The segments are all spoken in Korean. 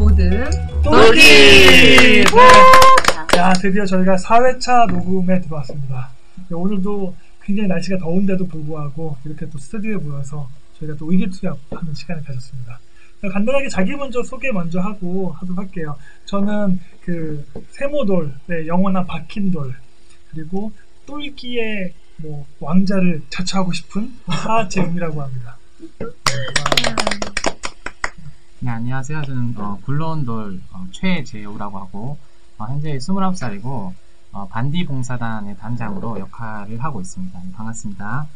모든 또기! 네. 자, 드디어 저희가 4회차 녹음에 들어왔습니다. 네, 오늘도 굉장히 날씨가 더운데도 불구하고 이렇게 또 스튜디오에 모여서 저희가 또 의기투합하는 시간을 가졌습니다. 간단하게 자기 먼저 소개 먼저 하고 하도록 할게요. 저는 그 세모돌, 네, 영원한 박힌돌, 그리고 똘끼의 뭐 왕자를 자처하고 싶은 하재웅이라고 합니다. 네, 안녕하세요. 저는 어, 굴러온 돌 어, 최재우라고 하고 어, 현재 29살이고 어, 반디 봉사단의 단장으로 역할을 하고 있습니다. 네, 반갑습니다.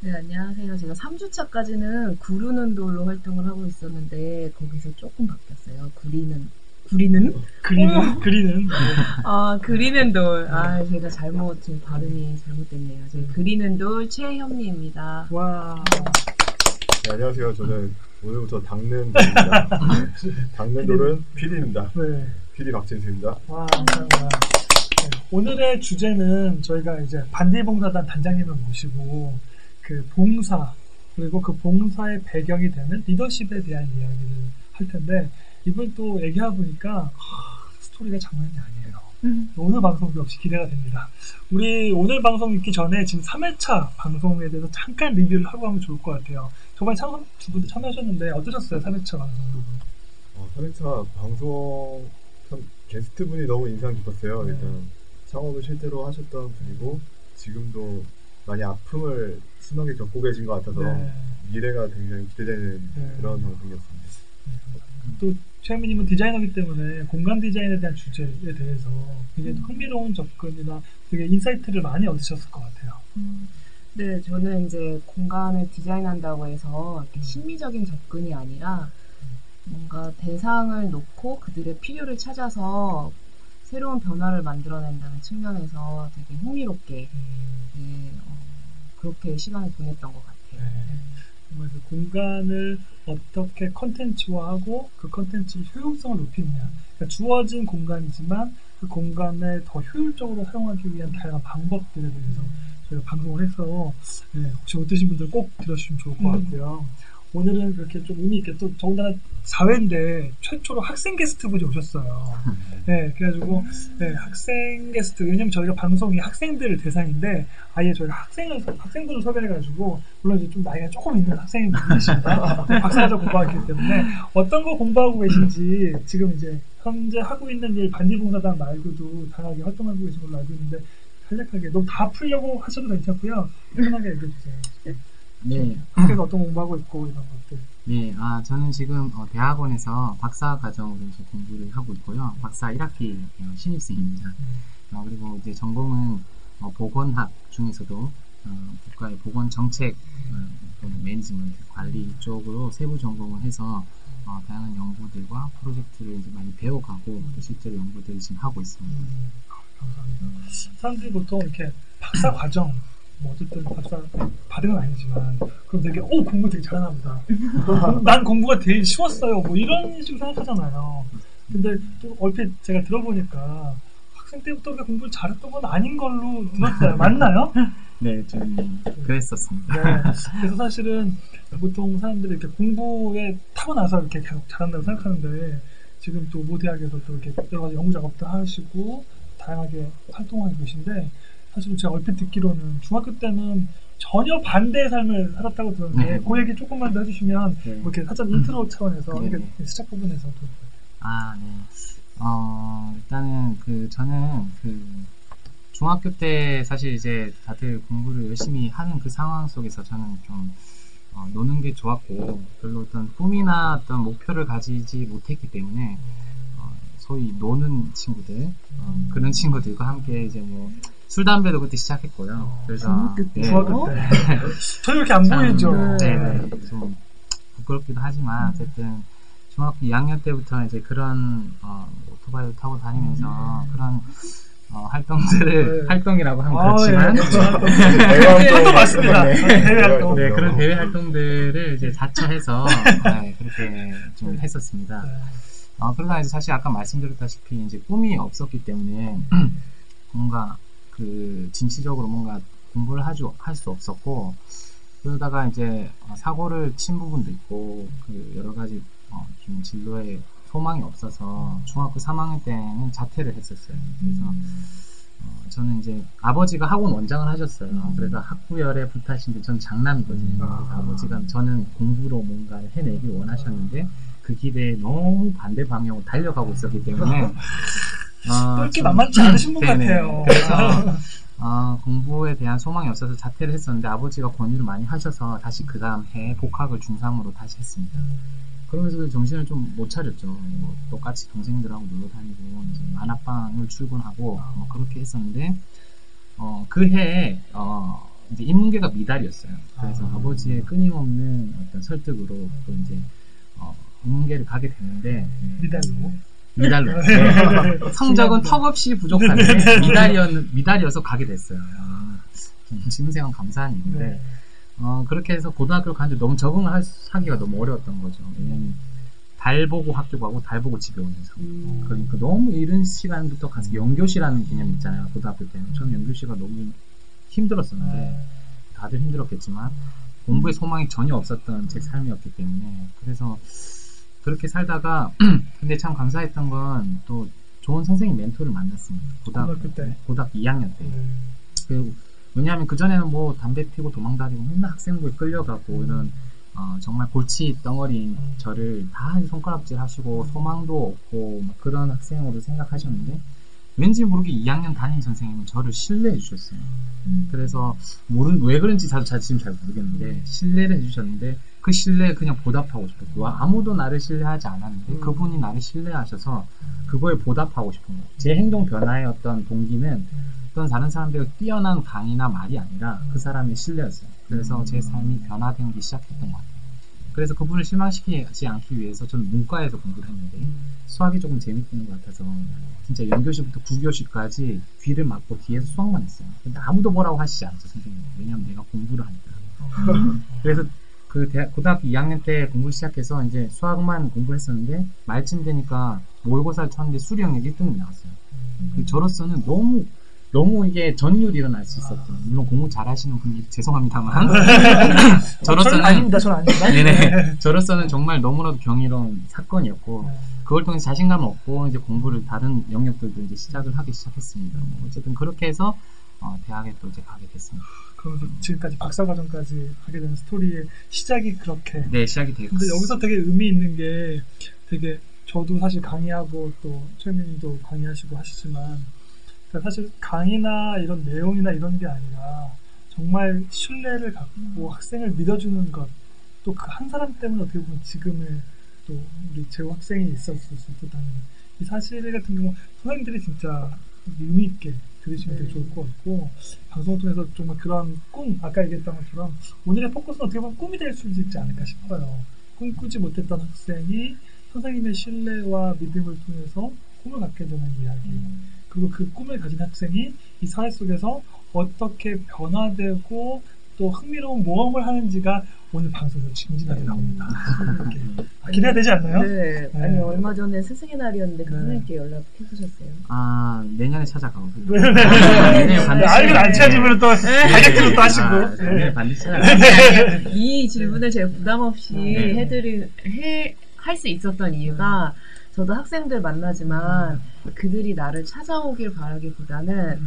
네 안녕하세요. 제가 3주차까지는 구르는 돌로 활동을 하고 있었는데 거기서 조금 바뀌었어요. 구리는 구리는 그리는 그리는 네. 아 그리는 돌. 아 제가 잘못 제 발음이 잘못됐네요. 제 그리는 돌 최현미입니다. 와 네, 안녕하세요. 저는 오늘부터 닦는 돌입니다. 네, 닦는 돌은 PD입니다. 네. PD 박진수입니다. 와, 감사합니다. 네, 오늘의 주제는 저희가 이제 반디봉사단 단장님을 모시고 그 봉사 그리고 그 봉사의 배경이 되는 리더십에 대한 이야기를 할 텐데 이번 또 얘기하다 보니까 하, 스토리가 장난이 아니에요. 오늘 방송도 역시 기대가 됩니다. 우리 오늘 방송 있기 전에 지금 3회차 방송에 대해서 잠깐 리뷰를 하고 하면 좋을 것 같아요. 저번에 참, 두 분도 참여하셨는데 어떠셨어요? 3회차 방송 부분? 어, 3회차 방송 참 게스트 분이 너무 인상 깊었어요. 네. 일단 창업을 실제로 하셨던 분이고 지금도 많이 아픔을 심하게 겪고 계신 것 같아서 네. 미래가 굉장히 기대되는 네. 그런 방송이었습니다. 또 최현미님은 디자이너이기 때문에 공간 디자인에 대한 주제에 대해서 굉장히 흥미로운 접근이나 되게 insight를 많이 얻으셨을 것 같아요. 네 저는 이제 공간을 디자인한다고 해서 이렇게 심리적인 접근이 아니라 뭔가 대상을 놓고 그들의 필요를 찾아서 새로운 변화를 만들어낸다는 측면에서 되게 흥미롭게 네, 어, 그렇게 시간을 보냈던 것 같아요. 네. 정말 그 공간을 어떻게 컨텐츠화하고 그 컨텐츠의 효용성을 높이느냐. 그러니까 주어진 공간이지만 그 공간을 더 효율적으로 사용하기 위한 다양한 방법들에 대해서 저희가 방송을 해서 네, 혹시 못 드신 분들 꼭 들어주시면 좋을 것 음. 같아요. 오늘은 그렇게 좀 의미 있게 또 더군다나 4회인데 최초로 학생 게스트분이 오셨어요. 네, 그래가지고 네, 학생 게스트 왜냐면 저희가 방송이 학생들 대상인데 아예 저희가 학생을 학생분을 섭외해가지고 물론 이제 좀 나이가 조금 있는 학생분이 계십니다. 네, 박사과정 공부하기 때문에 어떤 거 공부하고 계신지 지금 이제 현재 하고 있는 일 반디봉사단 말고도 다양하게 활동하고 계신 걸로 알고 있는데 간략하게 너무 다 풀려고 하셔도 괜찮고요. 편하게 얘기해주세요. 네, 학교에서 어떤 공부하고 있고 이런 것들. 네, 아, 저는 지금 어, 대학원에서 박사 과정으로 이제 공부를 하고 있고요. 박사 1학기 어, 신입생입니다. 어, 그리고 이제 전공은 어, 보건학 중에서도 어, 국가의 보건 정책 어, 매니지먼트 관리 쪽으로 세부 전공을 해서 어, 다양한 연구들과 프로젝트를 이제 많이 배워가고 또 실제로 연구들을 지금 하고 있습니다. 음, 감사합니다. 사람들이 보통 이렇게 박사 과정, 뭐 어쨌든 박사 받은 건 아니지만 그럼 되게 오 공부 되게 잘하나 보다. 난 공부가 되게 쉬웠어요. 뭐 이런 식으로 생각하잖아요. 근데 또 얼핏 제가 들어보니까 학생 때부터 공부를 잘했던 건 아닌 걸로 들었어요. 맞나요? 네, 좀 그랬었습니다. 네. 그래서 사실은 보통 사람들이 이렇게 공부에 타고 나서 이렇게 계속 잘한다고 생각하는데 지금 또 모대학에서 또 이렇게 여러 가지 연구 작업도 하시고 다양하게 활동하고 계신데 사실은 제가 얼핏 듣기로는 중학교 때는 전혀 반대의 삶을 살았다고 들었는데 네. 그 얘기 조금만 더 해주시면 네. 뭐 이렇게 살짝 인트로 차원에서 네. 이렇게 시작 부분에서도 아, 네. 어, 일단은 그 저는 그 중학교 때 사실 이제 다들 공부를 열심히 하는 그 상황 속에서 저는 좀 어, 노는 게 좋았고 별로 어떤 꿈이나 어떤 목표를 가지지 못했기 때문에 어, 소위 노는 친구들 어, 그런 친구들과 함께 이제 뭐 술 담배도 그때 시작했고요. 그래서 중학교 때? 네. 중학교 때. 전혀 이렇게 안 참, 보이죠. 네, 네. 좀 부끄럽기도 하지만 어쨌든 중학교 2학년 때부터 이제 그런 어, 오토바이를 타고 다니면서 그런 어, 활동들을 네. 활동이라고 하면 아, 그렇지만 예. 그것도 맞습니다. 네. 활동. 네, 그런 대외 활동들을 이제 자처해서 네, 그렇게 좀 했었습니다. 어, 그러다 이제 사실 아까 말씀드렸다시피 이제 꿈이 없었기 때문에 뭔가 그 진취적으로 뭔가 공부를 하죠 할 수 없었고 그러다가 이제 어, 사고를 친 부분도 있고 그 여러 가지 어, 좀 진로에 소망이 없어서 중학교 3학년 때는 자퇴를 했었어요. 그래서 어, 저는 이제 아버지가 학원 원장을 하셨어요. 그래서 학구열에 불타신데 전 장남이거든요. 그래서 아버지가 저는 공부로 뭔가를 해내길 원하셨는데 그 길에 너무 반대 방향으로 달려가고 있었기 때문에 어, 또 이렇게 좀- 만만치 않으신 분. 같아요. 그래서 어, 공부에 대한 소망이 없어서 자퇴를 했었는데 아버지가 권유를 많이 하셔서 다시 그 다음 해 복학을 중3으로 다시 했습니다. 그러면서도 정신을 좀 못 차렸죠. 뭐 똑같이 동생들하고 놀러 다니고 이제 만화방을 출근하고 뭐 그렇게 했었는데 어, 그 해에 어, 이제 인문계가 미달이었어요. 그래서 아. 아. 버지의 끊임없는 어떤 설득으로 또 이제 어, 인문계를 가게 됐는데 미달로. 미달로 네. 성적은 턱없이 부족한데 미달이었 미달이어서 가게 됐어요. 아, 좀 지금 생각 감사한 일인데 네. 어, 그렇게 해서 고등학교를 갔는데 너무 적응을 하기가 너무 어려웠던 거죠. 왜냐면 달 보고 학교 가고 달 보고 집에 오는 상황. 그러니까 너무 이른 시간부터 가서 연교시라는 개념이 있잖아요. 고등학교 때는. 저는 연교시가 너무 힘들었었는데 다들 힘들었겠지만 공부에 소망이 전혀 없었던 제 삶이었기 때문에 그래서 그렇게 살다가 근데 참 감사했던 건 또 좋은 선생님 멘토를 만났습니다. 고등학교, 고등학교 때. 고등학교 2학년 때. 네. 그, 왜냐하면 그 전에는 뭐 담배 피고 도망다니고 맨날 학생부에 끌려가고 이런 어, 정말 골치 덩어리인 저를 다 손가락질 하시고 소망도 없고 막 그런 학생으로 생각하셨는데 왠지 모르게 2학년 담임 선생님은 저를 신뢰해 주셨어요. 그래서 모르 왜 그런지 저도 잘- 지금 잘 모르겠는데 신뢰를 해 주셨는데 그 신뢰에 그냥 보답하고 싶었고 아무도 나를 신뢰하지 않았는데 그분이 나를 신뢰하셔서 그거에 보답하고 싶은 거예요. 제 행동 변화의 어떤 동기는 어떤 다른 사람들의 뛰어난 강의나 말이 아니라 그 사람의 신뢰였어요. 그래서 제 삶이 변화되기 시작했던 것 같아요. 그래서 그분을 실망시키지 않기 위해서 저는 문과에서 공부를 했는데 수학이 조금 재밌는 것 같아서 진짜 연교시부터 9교시까지 귀를 막고 뒤에서 수학만 했어요. 근데 아무도 뭐라고 하시지 않죠, 선생님. 왜냐면 내가 공부를 하니까. 그래서 그 대학, 고등학교 2학년 때 공부 시작해서 이제 수학만 공부를 했었는데 말쯤 되니까 모의고사를 쳤는데 수리 영역 1등이 나왔어요. 그 저로서는 너무 너무 이게 전율이 일어날 수 있었던 물론 공부 잘하시는 분이 죄송합니다만 저는 저로서는 아닙니다. 저는 아닙니다. 네네 저로서는 정말 너무나도 경이로운 사건이었고 그걸 통해서 자신감을 얻고 이제 공부를 다른 영역들도 이제 시작을 하기 시작했습니다. 뭐 어쨌든 그렇게 해서 어, 대학에 또 이제 가게 됐습니다. 그러면서 지금까지 박사과정까지 하게 된 스토리의 시작이 그렇게. 네 시작이 되었 근데 여기서 되게 의미 있는 게 되게 저도 사실 강의하고 또 최민님도 강의하시고 하시지만 그러니까 사실 강의나 이런 내용이나 이런 게 아니라 정말 신뢰를 갖고 학생을 믿어주는 것 또 그 한 사람 때문에 어떻게 보면 지금의 또 우리 재호 학생이 있었을 수 있었다는 이 사실 같은 경우 선생님들이 진짜 의미 있게 들으시면 되게 좋을 것 같고 방송을 통해서 정말 그런 꿈 아까 얘기했던 것처럼 오늘의 포커스는 어떻게 보면 꿈이 될 수 있지 않을까 싶어요. 꿈꾸지 못했던 학생이 선생님의 신뢰와 믿음을 통해서 꿈을 갖게 되는 이야기. 그리고 그 꿈을 가진 학생이 이 사회 속에서 어떻게 변화되고 또 흥미로운 모험을 하는지가 오늘 방송에서 진진하게 나옵니다. 아, 기대가 되지 않나요? 네. 네. 아니 얼마 전에 스승의 날이었는데 그 네. 선생님께 연락해 보셨어요? 아 내년에 찾아가고 네. 내년에 반드시 아, 이걸 안 찾으면 또 다이렉트로 또 하시고. 아, 네. 내년에 반드시 찾아가고 이 질문을 제가 부담 없이 네. 해드릴 할수 있었던 이유가 저도 학생들 만나지만 그들이 나를 찾아오길 바라기보다는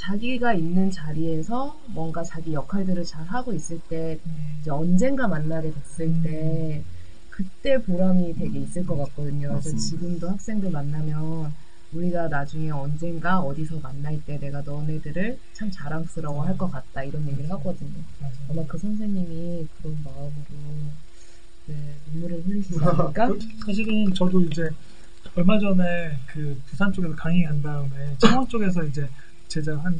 자기가 있는 자리에서 뭔가 자기 역할들을 잘 하고 있을 때 이제 언젠가 만나게 됐을 음. 때 그때 보람이 되게 있을 것 같거든요. 그래서 맞습니다. 지금도 학생들 만나면 우리가 나중에 언젠가 어디서 만날 때 내가 너네들을 참 자랑스러워 할 것 같다 이런 얘기를 하거든요. 맞아요. 아마 그 선생님이 그런 마음으로 네, 눈물을 흘리시지 않을까? 사실은 저도 이제 얼마 전에 그 부산 쪽에서 강의 간 다음에 창원 쪽에서 이제 제자 한그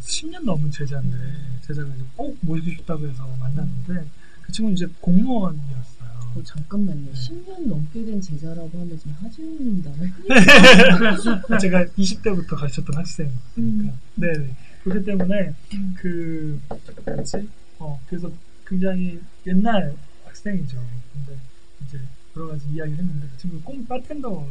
10년 넘은 제자인데 제자가 이제 꼭 모시고 싶다고 해서 만났는데 그 친구는 이제 공무원이었어요. 어, 잠깐만요. 10년 넘게 된 제자라고 하면 지금 하진입니다. 제가 20대부터 가르쳤던 학생이니까. 음. 네. 그렇기 때문에 그 뭐지? 어 그래서 굉장히 옛날 학생이죠. 근데 이제 여러 가지 이야기를 했는데 그 친구 꼭 바텐더더라고요.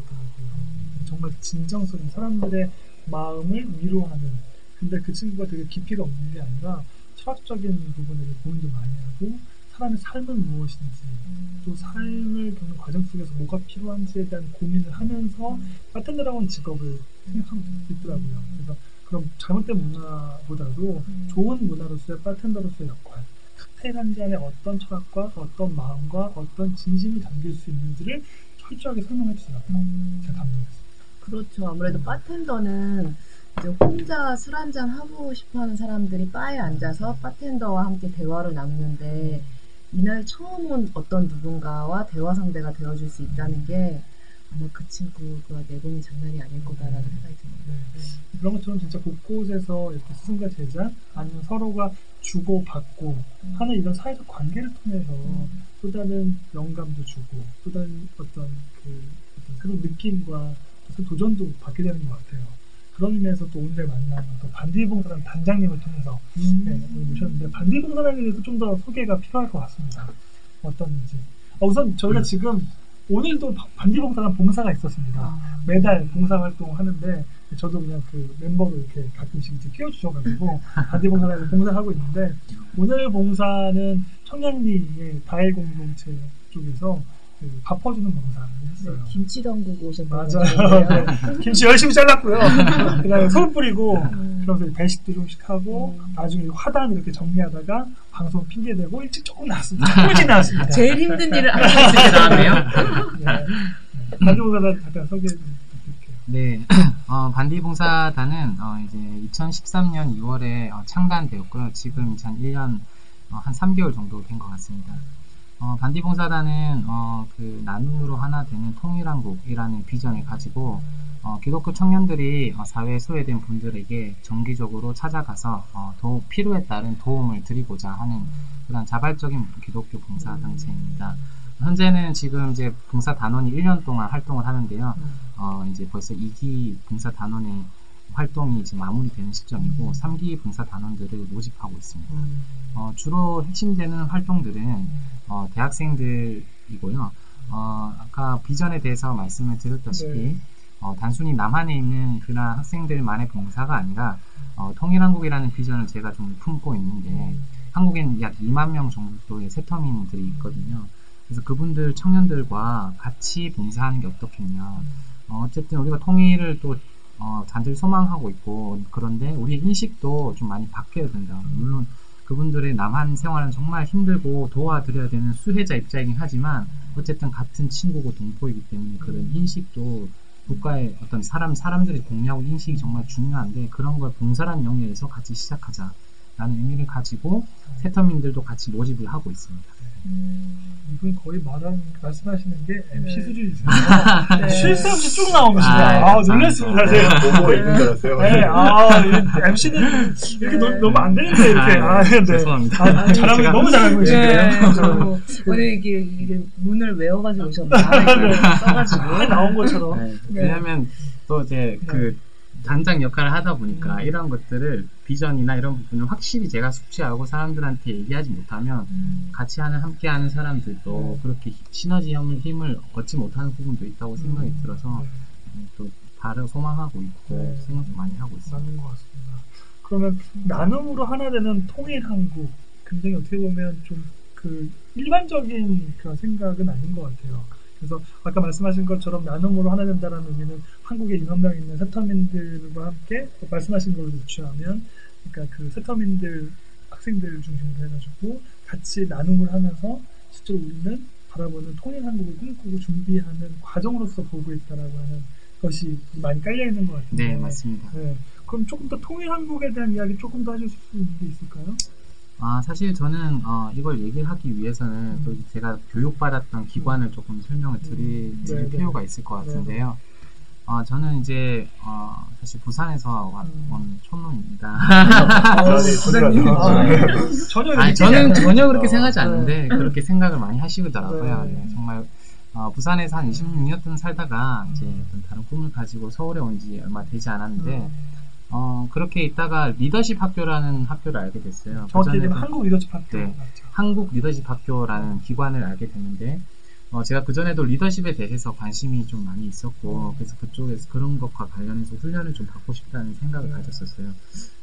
정말 진정성인 사람들의 마음을 위로하는. 근데 그 친구가 되게 깊이가 없는 게 아니라 철학적인 부분에 고민도 많이 하고 사람의 삶은 무엇인지 또 삶을 겪는 과정 속에서 뭐가 필요한지에 대한 고민을 하면서 바텐더라고는 직업을 생각하고 있더라고요. 그래서 그럼 잘못된 문화보다도 좋은 문화로서의 바텐더로서의 역할 칵테일 한 잔에 어떤 철학과 어떤 마음과 어떤 진심이 담길 수 있는지를 철저하게 설명해 주더라고요. 제가 감동했어요. 그렇죠. 아무래도 바텐더는 이제 혼자 술 한잔 하고 싶어 하는 사람들이 바에 앉아서 바텐더와 함께 대화를 나누는데 이날 처음 온 어떤 누군가와 대화 상대가 되어줄 수 있다는 게 아마 그 친구가 내공이 장난이 아닐 거다라는 생각이 듭니다. 네. 그런 것처럼 진짜 곳곳에서 이렇게 스승과 제자 아니면 서로가 주고 받고 하는 이런 사회적 관계를 통해서 또 다른 영감도 주고 또 다른 어떤 그 어떤 새로운 느낌과 어떤 도전도 받게 되는 것 같아요. 그런 의미에서 또 오늘 만난 또 반디봉사라는 단장님을 통해서 네, 오늘 모셨는데 반디봉사라는 대해서 좀 더 소개가 필요할 것 같습니다. 어떤지. 아, 우선 저희가 지금 오늘도 반디봉사라는 봉사가 있었습니다. 아, 매달 봉사활동 하는데 저도 그냥 그 멤버로 이렇게 가끔씩 이제 끼워주셔가지고 반디봉사라는 봉사하고 있는데 오늘 봉사는 청량리의 다일 공동체 쪽에서 그 밥 퍼주는 봉사를 네, 했어요. 김치 담그고 오셨다고 맞아요. 하는데요. 김치 열심히 잘랐고요. 그다음에 소금 뿌리고 음. 그러면서 배식도 좀씩 하고 음. 나중에 화단 이렇게 정리하다가 방송 핑계 대고 일찍 조금 나왔습니다. 조금 일찍 나왔습니다. 제일 힘든 일을 있게 나왔네요. 네. 반디봉사단 잠깐 소개 좀 부탁드릴게요. 네, 어, 반디봉사단은 어, 이제 2013년 2월에 어, 창단되었고요. 지금 이제 한 1년 어, 한 3개월 정도 된 것 같습니다. 어, 반디봉사단은 어, 그 나눔으로 하나 되는 통일한국이라는 비전을 가지고 어, 기독교 청년들이 어, 사회에 소외된 분들에게 정기적으로 찾아가서 어, 도, 필요에 따른 도움을 드리고자 하는 그런 자발적인 기독교 봉사 단체입니다. 현재는 지금 이제 봉사 단원이 1년 동안 활동을 하는데요. 어, 이제 벌써 2기 봉사 단원의 활동이 이제 마무리되는 시점이고 3기 봉사 단원들을 모집하고 있습니다. 어, 주로 핵심되는 활동들은 어, 대학생들이고요. 어, 아까 비전에 대해서 말씀을 드렸다시피 네. 어, 단순히 남한에 있는 그런 학생들만의 봉사가 아니라 어, 통일한국이라는 비전을 제가 좀 품고 있는데 한국엔 약 2만 명 정도의 세터민들이 있거든요. 그래서 그분들 청년들과 같이 봉사하는 게 어떻겠냐. 어, 어쨌든 우리가 통일을 또 어, 단들 소망하고 있고 그런데 우리의 인식도 좀 많이 바뀌어야 된다. 물론 그분들의 남한 생활은 정말 힘들고 도와드려야 되는 수혜자 입장이긴 하지만 어쨌든 같은 친구고 동포이기 때문에 그런 인식도 국가의 어떤 사람 사람들이 공유하고 인식이 정말 중요한데 그런 걸 봉사란 영역에서 같이 시작하자라는 의미를 가지고 세터민들도 같이 모집을 하고 있습니다. 이분 거의 말하는 말씀하시는 게 MC 네. 수준이세요. 네. 쉴새 없이 쭉 나오시네요. 아, 아, 놀랐습니다. 제가. 보고 있는 줄 알았어요. 네, 아, MC는 이렇게 넣, 넣으면 안 되는데, 이렇게. 아, 아, 네. 죄송합니다. 아, 잘하고, 제가- 너무 잘하고 네. 저 오늘 이게, 이게 문을 외워가지고 오셨나? 써가지고. 아, 나온 것처럼. 네, 왜냐하면 또 이제 그 단장 역할을 하다 보니까 이런 것들을 비전이나 이런 부분을 확실히 제가 숙지하고 사람들한테 얘기하지 못하면 같이 하는 함께 하는 사람들도 그렇게 시너지 힘을, 힘을 얻지 못하는 부분도 있다고 생각이 들어서 음, 또 바로 소망하고 있고 네. 생각도 많이 하고. 맞는 것 같습니다. 그러면 나눔으로 하나 되는 통일 한국 굉장히 어떻게 보면 좀 그 일반적인 그런 생각은 아닌 것 같아요. 그래서 아까 말씀하신 것처럼 나눔으로 하나 된다는 의미는 한국에 6만 명 있는 세터민들과 함께 또 말씀하신 걸로 유추하면 그러니까 그 세터민들 학생들 중심으로 해가지고 같이 나눔을 하면서 실제로 우리는 바라보는 통일 한국을 꿈꾸고 준비하는 과정으로서 보고 있다라고 하는 것이 많이 깔려 있는 것 같은데. 네, 맞습니다. 네. 그럼 조금 더 통일 한국에 대한 이야기 조금 더 해주실 수 있는 게 있을까요? 아, 사실 저는 어, 이걸 얘기하기 위해서는 음. 또 제가 교육받았던 기관을 조금 설명을 드릴, 음. 드릴 네, 네. 필요가 있을 것 같은데요. 어, 저는 이제 어, 사실 부산에서 와- 음. 온 촌놈입니다. 아, 네. 아, 네. 전혀 아니 느끼지 저는. 전혀 그렇게 어. 생각하지 않는데 네. 그렇게 생각을 많이 하시더라고요. 네. 네, 정말 어, 부산에서 한 26년 동안 살다가 이제 다른 꿈을 가지고 서울에 온 지 얼마 되지 않았는데 음. 어, 그렇게 있다가 리더십 학교라는 학교를 알게 됐어요. 정확히 얘기하면 그전에도 한국 리더십 학교 네. 한국 리더십 학교라는 기관을 알게 됐는데 어, 제가 그전에도 리더십에 대해서 관심이 좀 많이 있었고 그래서 그쪽에서 그런 것과 관련해서 훈련을 좀 받고 싶다는 생각을 네. 가졌었어요.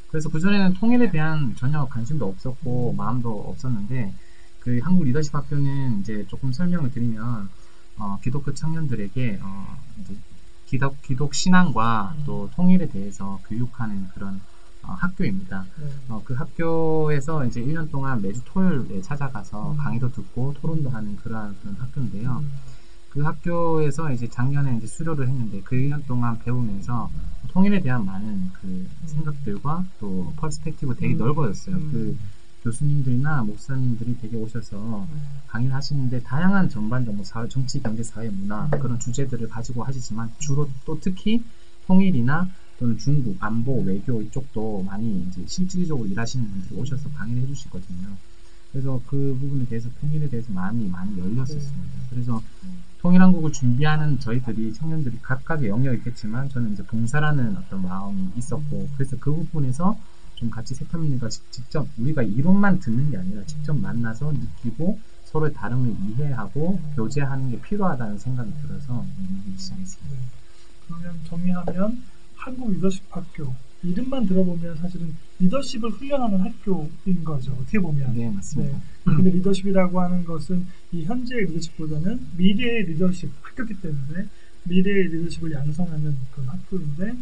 그래서 그전에는 통일에 대한 전혀 관심도 없었고 마음도 없었는데 그 한국 리더십 학교는 이제 조금 설명을 드리면 어, 기독교 청년들에게 어, 이제 기독, 기독 신앙과 음. 또 통일에 대해서 교육하는 그런 어, 학교입니다. 네. 어, 그 학교에서 이제 1년 동안 매주 토요일에 찾아가서 음. 강의도 듣고 토론도 하는 그러한 그런 학교인데요. 음. 그 학교에서 이제 작년에 이제 수료를 했는데 그 1년 동안 배우면서 통일에 대한 많은 그 생각들과 또 perspective 되게 음. 넓어졌어요. 음. 그 교수님들이나 목사님들이 되게 오셔서 음. 강의를 하시는데 다양한 전반적 뭐 사회, 정치, 경제, 사회, 문화 그런 주제들을 가지고 하시지만 주로 또 특히 통일이나 또는 중국, 안보, 외교 이쪽도 많이 이제 실질적으로 일하시는 분들이 오셔서 강의를 해주시거든요. 그래서 그 부분에 대해서 통일에 대해서 마음이 많이 열렸었습니다. 그래서 통일한국을 준비하는 저희들이 청년들이 각각의 영역이 있겠지만 저는 이제 봉사라는 어떤 마음이 있었고 그래서 그 부분에서 좀 같이 세터민과 직접 우리가 이론만 듣는 게 아니라 직접 만나서 느끼고 서로의 다름을 이해하고 교제하는 게 필요하다는 생각이 들어서 음, 시작했습니다. 네. 그러면 정리하면 한국 리더십 학교 이름만 들어보면 사실은 리더십을 훈련하는 학교인 거죠. 어떻게 보면. 네 맞습니다. 네. 근데 리더십이라고 하는 것은 이 현재의 리더십보다는 미래의 리더십 학교기 때문에 미래의 리더십을 양성하는 그런 학교인데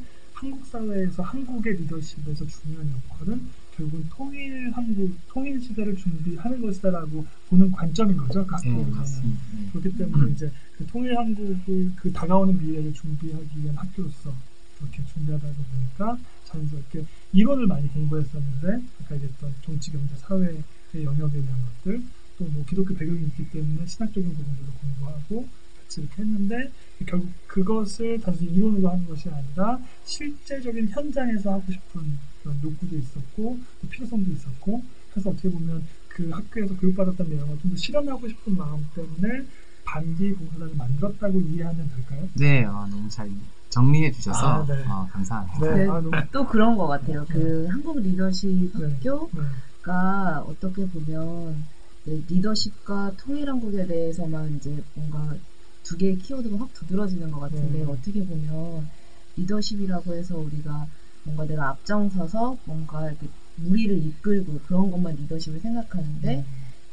한국 사회에서 한국의 리더십에서 중요한 역할은 결국은 통일 한국 통일 시대를 준비하는 것이다라고 보는 관점인 거죠. 그 네. 네. 그렇기 때문에 이제 그 통일 한국을 그 다가오는 미래를 준비하기 위한 학교로서 그렇게 준비하다 보니까 자연스럽게 이론을 많이 공부했었는데 아까 얘기했던 정치, 경제, 사회의 영역에 대한 것들 또 뭐 기독교 배경이 있기 때문에 신학적인 부분들도 공부하고 같 이 이렇게 했는데 결국 그것을 단순히 이론으로 하는 것이 아니라 실제적인 현장에서 하고 싶은 그런 욕구도 있었고 또 필요성도 있었고 그래서 어떻게 보면 그 학교에서 교육받았던 내용을 좀 더 실현하고 싶은 마음 때문에 반기 봉사단을 만들었다고 이해하면 될까요? 네, 어, 너무 잘 정리해 주셔서 아, 네. 어, 감사합니다. 네. 네. 아, 너무, 또 그런 것 같아요. 그 한국 리더십 네. 학교가 네. 어떻게 보면 네, 리더십과 통일한국에 대해서만 이제 뭔가 두 개의 키워드가 확 두드러지는 것 같은데 네. 어떻게 보면 리더십이라고 해서 우리가 뭔가 내가 앞장서서 뭔가 이렇게 무리를 이끌고 그런 것만 리더십을 생각하는데 음.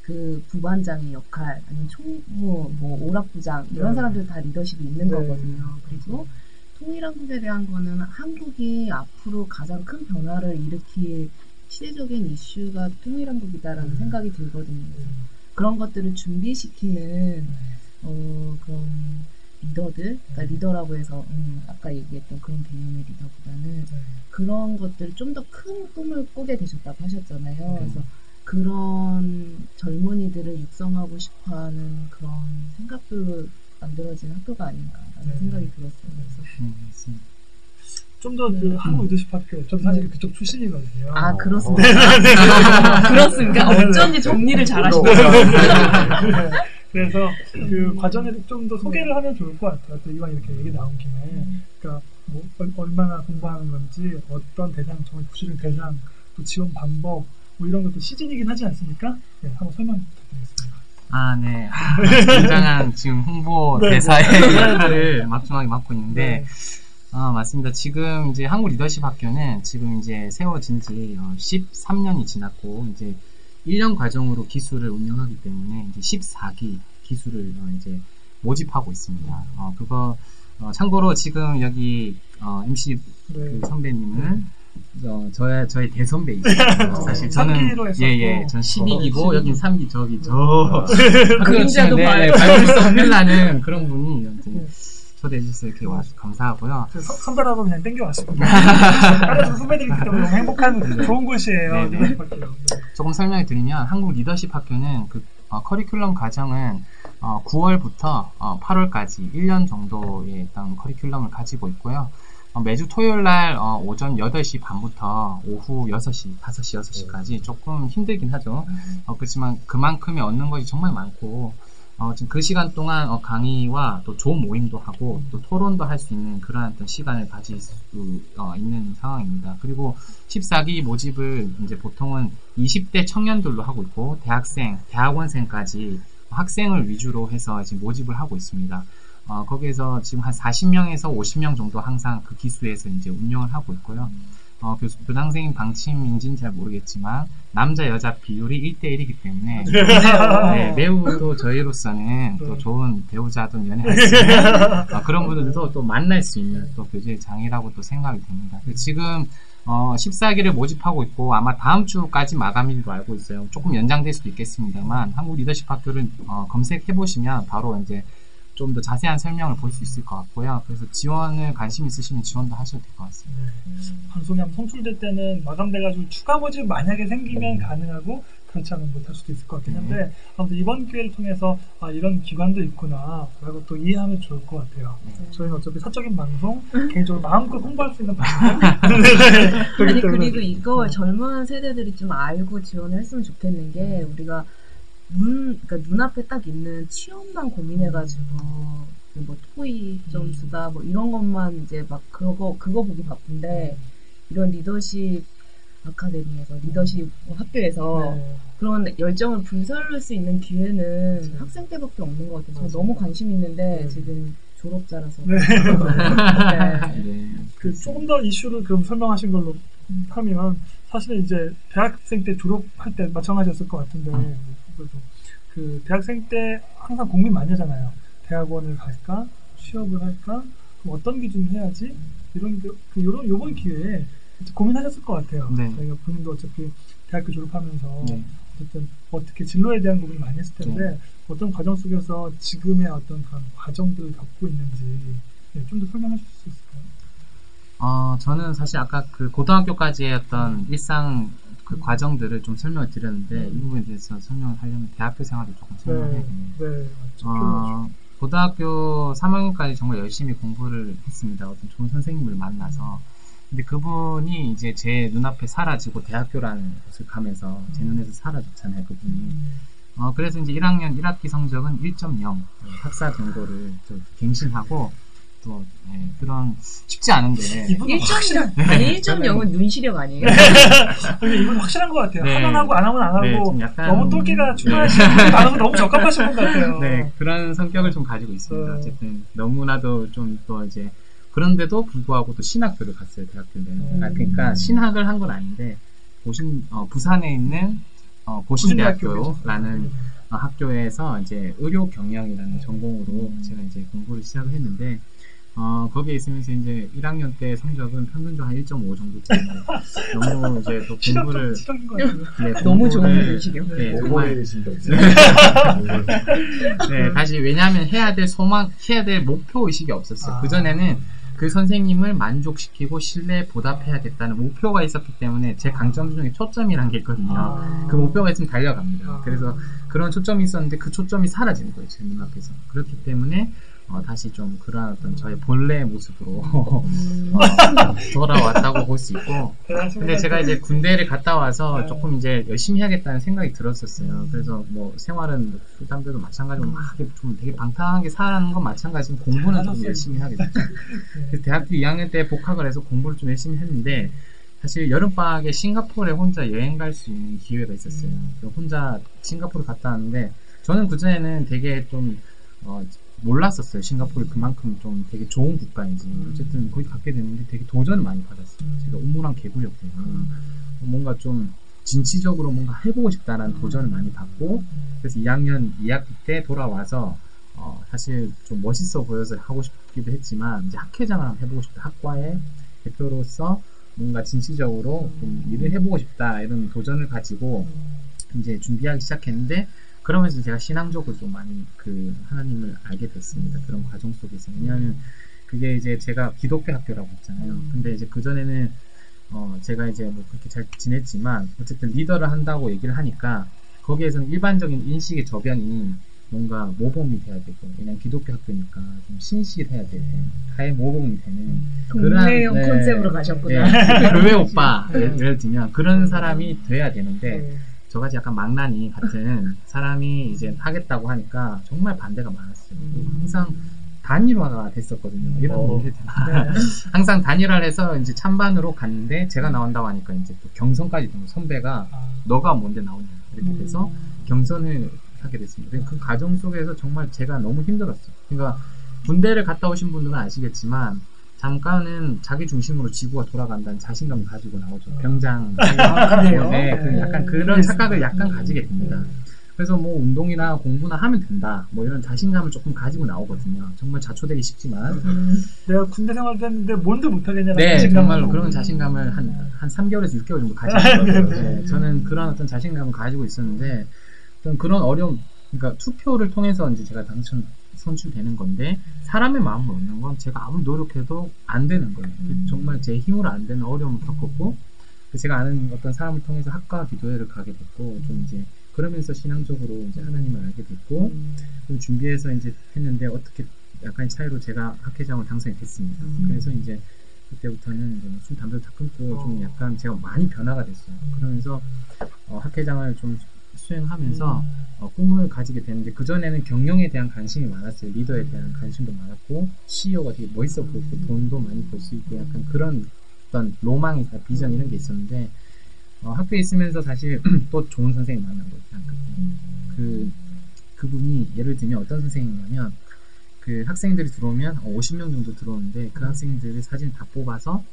그 부반장의 역할 아니면 총무 뭐 오락부장 이런 네. 사람들 다 리더십이 있는 네. 거거든요. 그리고 통일한국에 대한 거는 한국이 앞으로 가장 큰 변화를 일으킬 시대적인 이슈가 통일한국이다라는 음. 생각이 들거든요. 그런 것들을 준비시키는 어, 그런 리더들, 그러니까 리더라고 해서 음, 아까 얘기했던 그런 개념의 리더보다는 네. 그런 것들 좀더 큰 꿈을 꾸게 되셨다고 하셨잖아요. 네. 그래서 그런 젊은이들을 육성하고 싶어하는 그런 생각들로 만들어진 학교가 아닌가라는 네. 생각이 들었어요. 그래서 네, 맞습니다. 좀더그 네. 한국 리더십 학교, 저도 사실 네. 그쪽 출신이거든요. 아 어. 그렇습니까? 네. 그렇습니까? 어쩐지 정리를 잘하시네요. 네. 그래서 그 과정에서 좀 더 소개를 하면 좋을 것 같아요. 또 이왕 이렇게 얘기 나온 김에. 그러니까 뭐 얼- 얼마나 공부하는 건지, 어떤 대상, 정말 구체적인 대상, 또 지원 방법, 뭐 이런 것도 시즌이긴 하지 않습니까? 네, 한번 설명 부탁드리겠습니다. 아, 네. 아, 굉장한 지금 홍보 네, 대사의 네. 일들을 막중하게 맡고 있는데, 네. 아, 맞습니다. 지금 이제 한국 리더십 학교는 지금 이제 세워진 지 어, 13년이 지났고, 이제 1년 과정으로 기술을 운영하기 때문에 이제 14기 기술을 어, 이제 모집하고 있습니다. 어, 그거, 어, 참고로 지금 여기 어, MC 네. 그 선배님은 어, 저의 저의 대선배이시죠. 사실 어, 저는. 예예, 전 12기고 어, 여긴 3기 저기 저 어. 학교 그림자도 치는데 봐요. 밟을 수 없는 나는 그런 분이 아무튼 네. 초대해 주셔서 이렇게 와서 감사하고요. 저 선- 선배라고 그냥 땡겨왔습니다. 다른 선배들이 있기 때문에 너무 행복한 네. 좋은 곳이에요. 네, 네. 네. 조금 설명을 드리면 한국 리더십 학교는 그 어, 커리큘럼 과정은 어, 9월부터 8월까지 1년 정도의 어떤 커리큘럼을 가지고 있고요. 어, 매주 토요일 날 어, 오전 8시 반부터 오후 6시, 5시, 6시까지 조금 힘들긴 하죠. 어, 그렇지만 그만큼의 얻는 것이 정말 많고 어, 지금 그 시간 동안 어, 강의와 또 좋은 모임도 하고 또 토론도 할 수 있는 그러한 어떤 시간을 가질 수 어, 있는 상황입니다. 그리고 14기 모집을 이제 보통은 20대 청년들로 하고 있고 대학생, 대학원생까지 학생을 위주로 해서 지금 모집을 하고 있습니다. 어, 거기에서 지금 한 40명에서 50명 정도 항상 그 기수에서 이제 운영을 하고 있고요. 어, 교수, 교장선생님 방침인지는 잘 모르겠지만, 남자, 여자 비율이 1대1이기 때문에, 네, 매우 또 저희로서는 또 좋은 배우자도 연애할 수 있는, 어, 그런 분들도 또 만날 수 있는 또 교제의 장이라고 또 생각이 됩니다. 지금, 어, 14기를 모집하고 있고, 아마 다음 주까지 마감일로 알고 있어요. 조금 연장될 수도 있겠습니다만, 한국 리더십 학교를 어, 검색해 보시면 바로 이제 좀 더 자세한 설명을 볼 수 있을 것 같고요. 그래서 지원을 관심 있으시면 지원도 하셔도 될 것 같습니다. 방송이 한번 송출될 때는 마감돼가지고 추가 모집 만약에 생기면 가능하고 그렇지 않으면 못할 수도 있을 것 같긴 한데 아무튼 이번 기회를 통해서 아, 이런 기관도 있구나. 라고 또 이해하면 좋을 것 같아요. 저희는 어차피 사적인 방송 개인적으로 마음껏 홍보할 수 있는 방송. 그렇기 아니 때문에. 그리고 이걸 젊은 세대들이 좀 알고 지원을 했으면 좋겠는 게 우리가 눈 그러니까 눈앞에 딱 있는 취업만 고민해가지고 뭐 토익 점수다 뭐 이런 것만 이제 막 그거 그거 보기 바쁜데 이런 리더십 아카데미에서 리더십 학교에서 네. 그런 열정을 불살릴 수 있는 기회는 학생 때밖에 없는 것 같아요. 저 너무 관심 있는데 네. 지금 졸업자라서 네. 네. 네. 그 조금 더 이슈를 그럼 설명하신 걸로 하면 사실은 이제 대학생 때 졸업할 때 마찬가지였을 것 같은데 그래도 그 대학생 때 항상 고민 많이 하잖아요. 대학원을 갈까, 취업을 할까, 그럼 어떤 기준을 해야지 이런 게- 그 요런 요번 기회에 고민하셨을 것 같아요. 네. 저희가 본인도 어차피 대학교 졸업하면서 네. 어쨌든 어떻게 진로에 대한 고민을 많이 했을 텐데 어떤 과정 속에서 지금의 어떤 그런 과정들을 겪고 있는지 네, 좀더 설명해 주실 수 있을까요? 어, 저는 사실 아까 그 고등학교까지의 어떤 일상 그 과정들을 좀 설명을 드렸는데 이 부분에 대해서 설명을 하려면 대학교 생활을 조금 설명해야겠네요. 네, 맞죠. 어, 고등학교 3학년까지 정말 열심히 공부를 했습니다. 어떤 좋은 선생님을 만나서. 근데 그분이 이제 제 눈앞에 사라지고 대학교라는 곳을 가면서 제 눈에서 사라졌잖아요, 그분이. 어, 그래서 이제 1학년 1학기 성적은 1.0, 학사 등고를 또 갱신하고 또 네, 그런 쉽지 않은데 이분은 확실한 1.0 아니 1.0은 눈 시력 아니에요? 근데 이분 확실한 것 같아요. 네. 하면 하고 안 하면 안 네, 하고 좀 약간- 너무 똘끼가 네. 충분하신 분 너무 적합하신 분 같아요. 네, 그런 성격을 좀 가지고 있습니다. 어. 어쨌든 너무나도 좀 또 이제 그런데도 불구하고 또 신학교를 갔어요 대학교는. 음. 아, 그러니까 신학을 한 건 아닌데 보신 어, 부산에 있는 어, 보신대학교라는 어, 학교에서 이제 의료 경영이라는 전공으로 제가 이제 공부를 시작을 했는데 어, 거기에 있으면서 이제 1학년 때 성적은 평균적으로 한 1.5 정도 되고 너무 이제 또 공부를. 네, 너무 좋은 눈 시력. 네, 정말 오버레이신다. 네, 다시 왜냐하면 해야 될 소망, 해야 될 목표 의식이 없었어요. 아. 그 전에는 그 선생님을 만족시키고 신뢰 보답해야겠다는 목표가 있었기 때문에 제 강점 중에 초점이란 게 있거든요. 아. 그 목표가 있으면 달려갑니다. 아. 그래서 그런 초점이 있었는데 그 초점이 사라지는 거예요, 제 눈앞에서. 그렇기 때문에 어, 다시 좀 그런 어떤 저의 본래의 모습으로 어, 돌아왔다고 볼 수 있고. 근데 제가 이제 군대를 갔다 와서 네. 조금 이제 열심히 해야겠다는 생각이 들었었어요. 그래서 뭐 생활은 술 담배도 마찬가지로 막 이렇게 좀 되게 방탕하게 사는 건 마찬가지지만 공부는 좀. 열심히 하게 됐죠. 그래서 대학교 2학년 때 복학을 해서 공부를 좀 열심히 했는데 사실 여름방학에 싱가포르에 혼자 여행 갈 수 있는 기회가 있었어요. 그래서 혼자 싱가포르 갔다 왔는데 저는 그전에는 되게 좀 어, 몰랐었어요. 싱가포르 그만큼 좀 되게 좋은 국가인지. 어쨌든 거기 갔게 됐는데 되게 도전을 많이 받았어요. 제가 우물한 개구리였고요. 뭔가 좀 진취적으로 뭔가 해보고 싶다라는 도전을 많이 받고 그래서 2학년 2학기 때 돌아와서 어, 사실 좀 멋있어 보여서 하고 싶기도 했지만 이제 학회장을 한번 해보고 싶다. 학과의 대표로서 뭔가 진취적으로 좀 일을 해보고 싶다. 이런 도전을 가지고 이제 준비하기 시작했는데 그러면서 제가 신앙적으로 좀 많이 그 하나님을 알게 됐습니다. 그런 과정 속에서. 왜냐하면 그게 이제 제가 기독교 학교라고 했잖아요. 음. 근데 이제 그전에는 어, 제가 이제 뭐 그렇게 잘 지냈지만 어쨌든 리더를 한다고 얘기를 하니까 거기에서는 일반적인 인식의 저변이 뭔가 모범이 돼야 되고 왜냐면 기독교 학교니까 좀 신실해야 돼. 하에 모범이 되는 동네형 그런- 네. 컨셉으로 가셨구나. 예, 교회 오빠 예를 들면 그런 사람이 돼야 되는데 네. 저같이 약간 망나니 같은 사람이 이제 하겠다고 하니까 정말 반대가 많았어요. 음. 항상 단일화가 됐었거든요. 이런 어. 되나? 항상 단일화를 해서 이제 찬반으로 갔는데 제가 나온다고 하니까 이제 또 경선까지 선배가 아, 너가 뭔데 나오냐 이렇게 돼서 음. 경선을 하게 됐습니다. 그 과정 속에서 정말 제가 너무 힘들었어요. 그러니까 군대를 갔다 오신 분들은 아시겠지만 잠깐은 자기 중심으로 지구가 돌아간다는 자신감을 가지고 나오죠. 병장. 아, 그래요? 네, 그 약간 그런 네. 착각을 약간 가지게 됩니다. 그래서 뭐 운동이나 공부나 하면 된다. 뭐 이런 자신감을 조금 가지고 나오거든요. 정말 자초되기 쉽지만. 음. 내가 군대 생활도 했는데 뭔데 못하겠냐는 네, 자신감으로. 정말로 그런 자신감을 한, 한 3개월에서 6개월 정도 가지고 있었어요. 네, 저는 그런 어떤 자신감을 가지고 있었는데, 어떤 그런 어려움, 그러니까 투표를 통해서 이제 제가 당첨, 선출되는 건데, 사람의 마음을 얻는 건 제가 아무리 노력해도 안 되는 거예요. 그 정말 제 힘으로 안 되는 어려움을 겪었고, 그 제가 아는 어떤 사람을 통해서 학과 기도회를 가게 됐고, 좀 이제, 그러면서 신앙적으로 이제 하나님을 알게 됐고, 좀 준비해서 이제 했는데 어떻게 약간의 차이로 제가 학회장으로 당선이 됐습니다. 음. 그래서 이제 그때부터는 이제 술 담배도 다 끊고 좀 어. 약간 제가 많이 변화가 됐어요. 그러면서 어, 학회장을 좀 수행하면서 음. 어, 꿈을 가지게 됐는데 그 전에는 경영에 대한 관심이 많았어요. 리더에 대한 관심도 많았고 CEO가 되게 멋있어 보였고 돈도 많이 벌 수 있고 약간 그런 어떤 로망이 비전 이런 게 있었는데 어, 학교에 있으면서 사실 또 좋은 선생님 만난 거예요. 그냥 그때. 그 그분이 예를 들면 어떤 선생님이냐면 그 학생들이 들어오면 50명 정도 들어오는데 그 학생들의 사진 다 뽑아서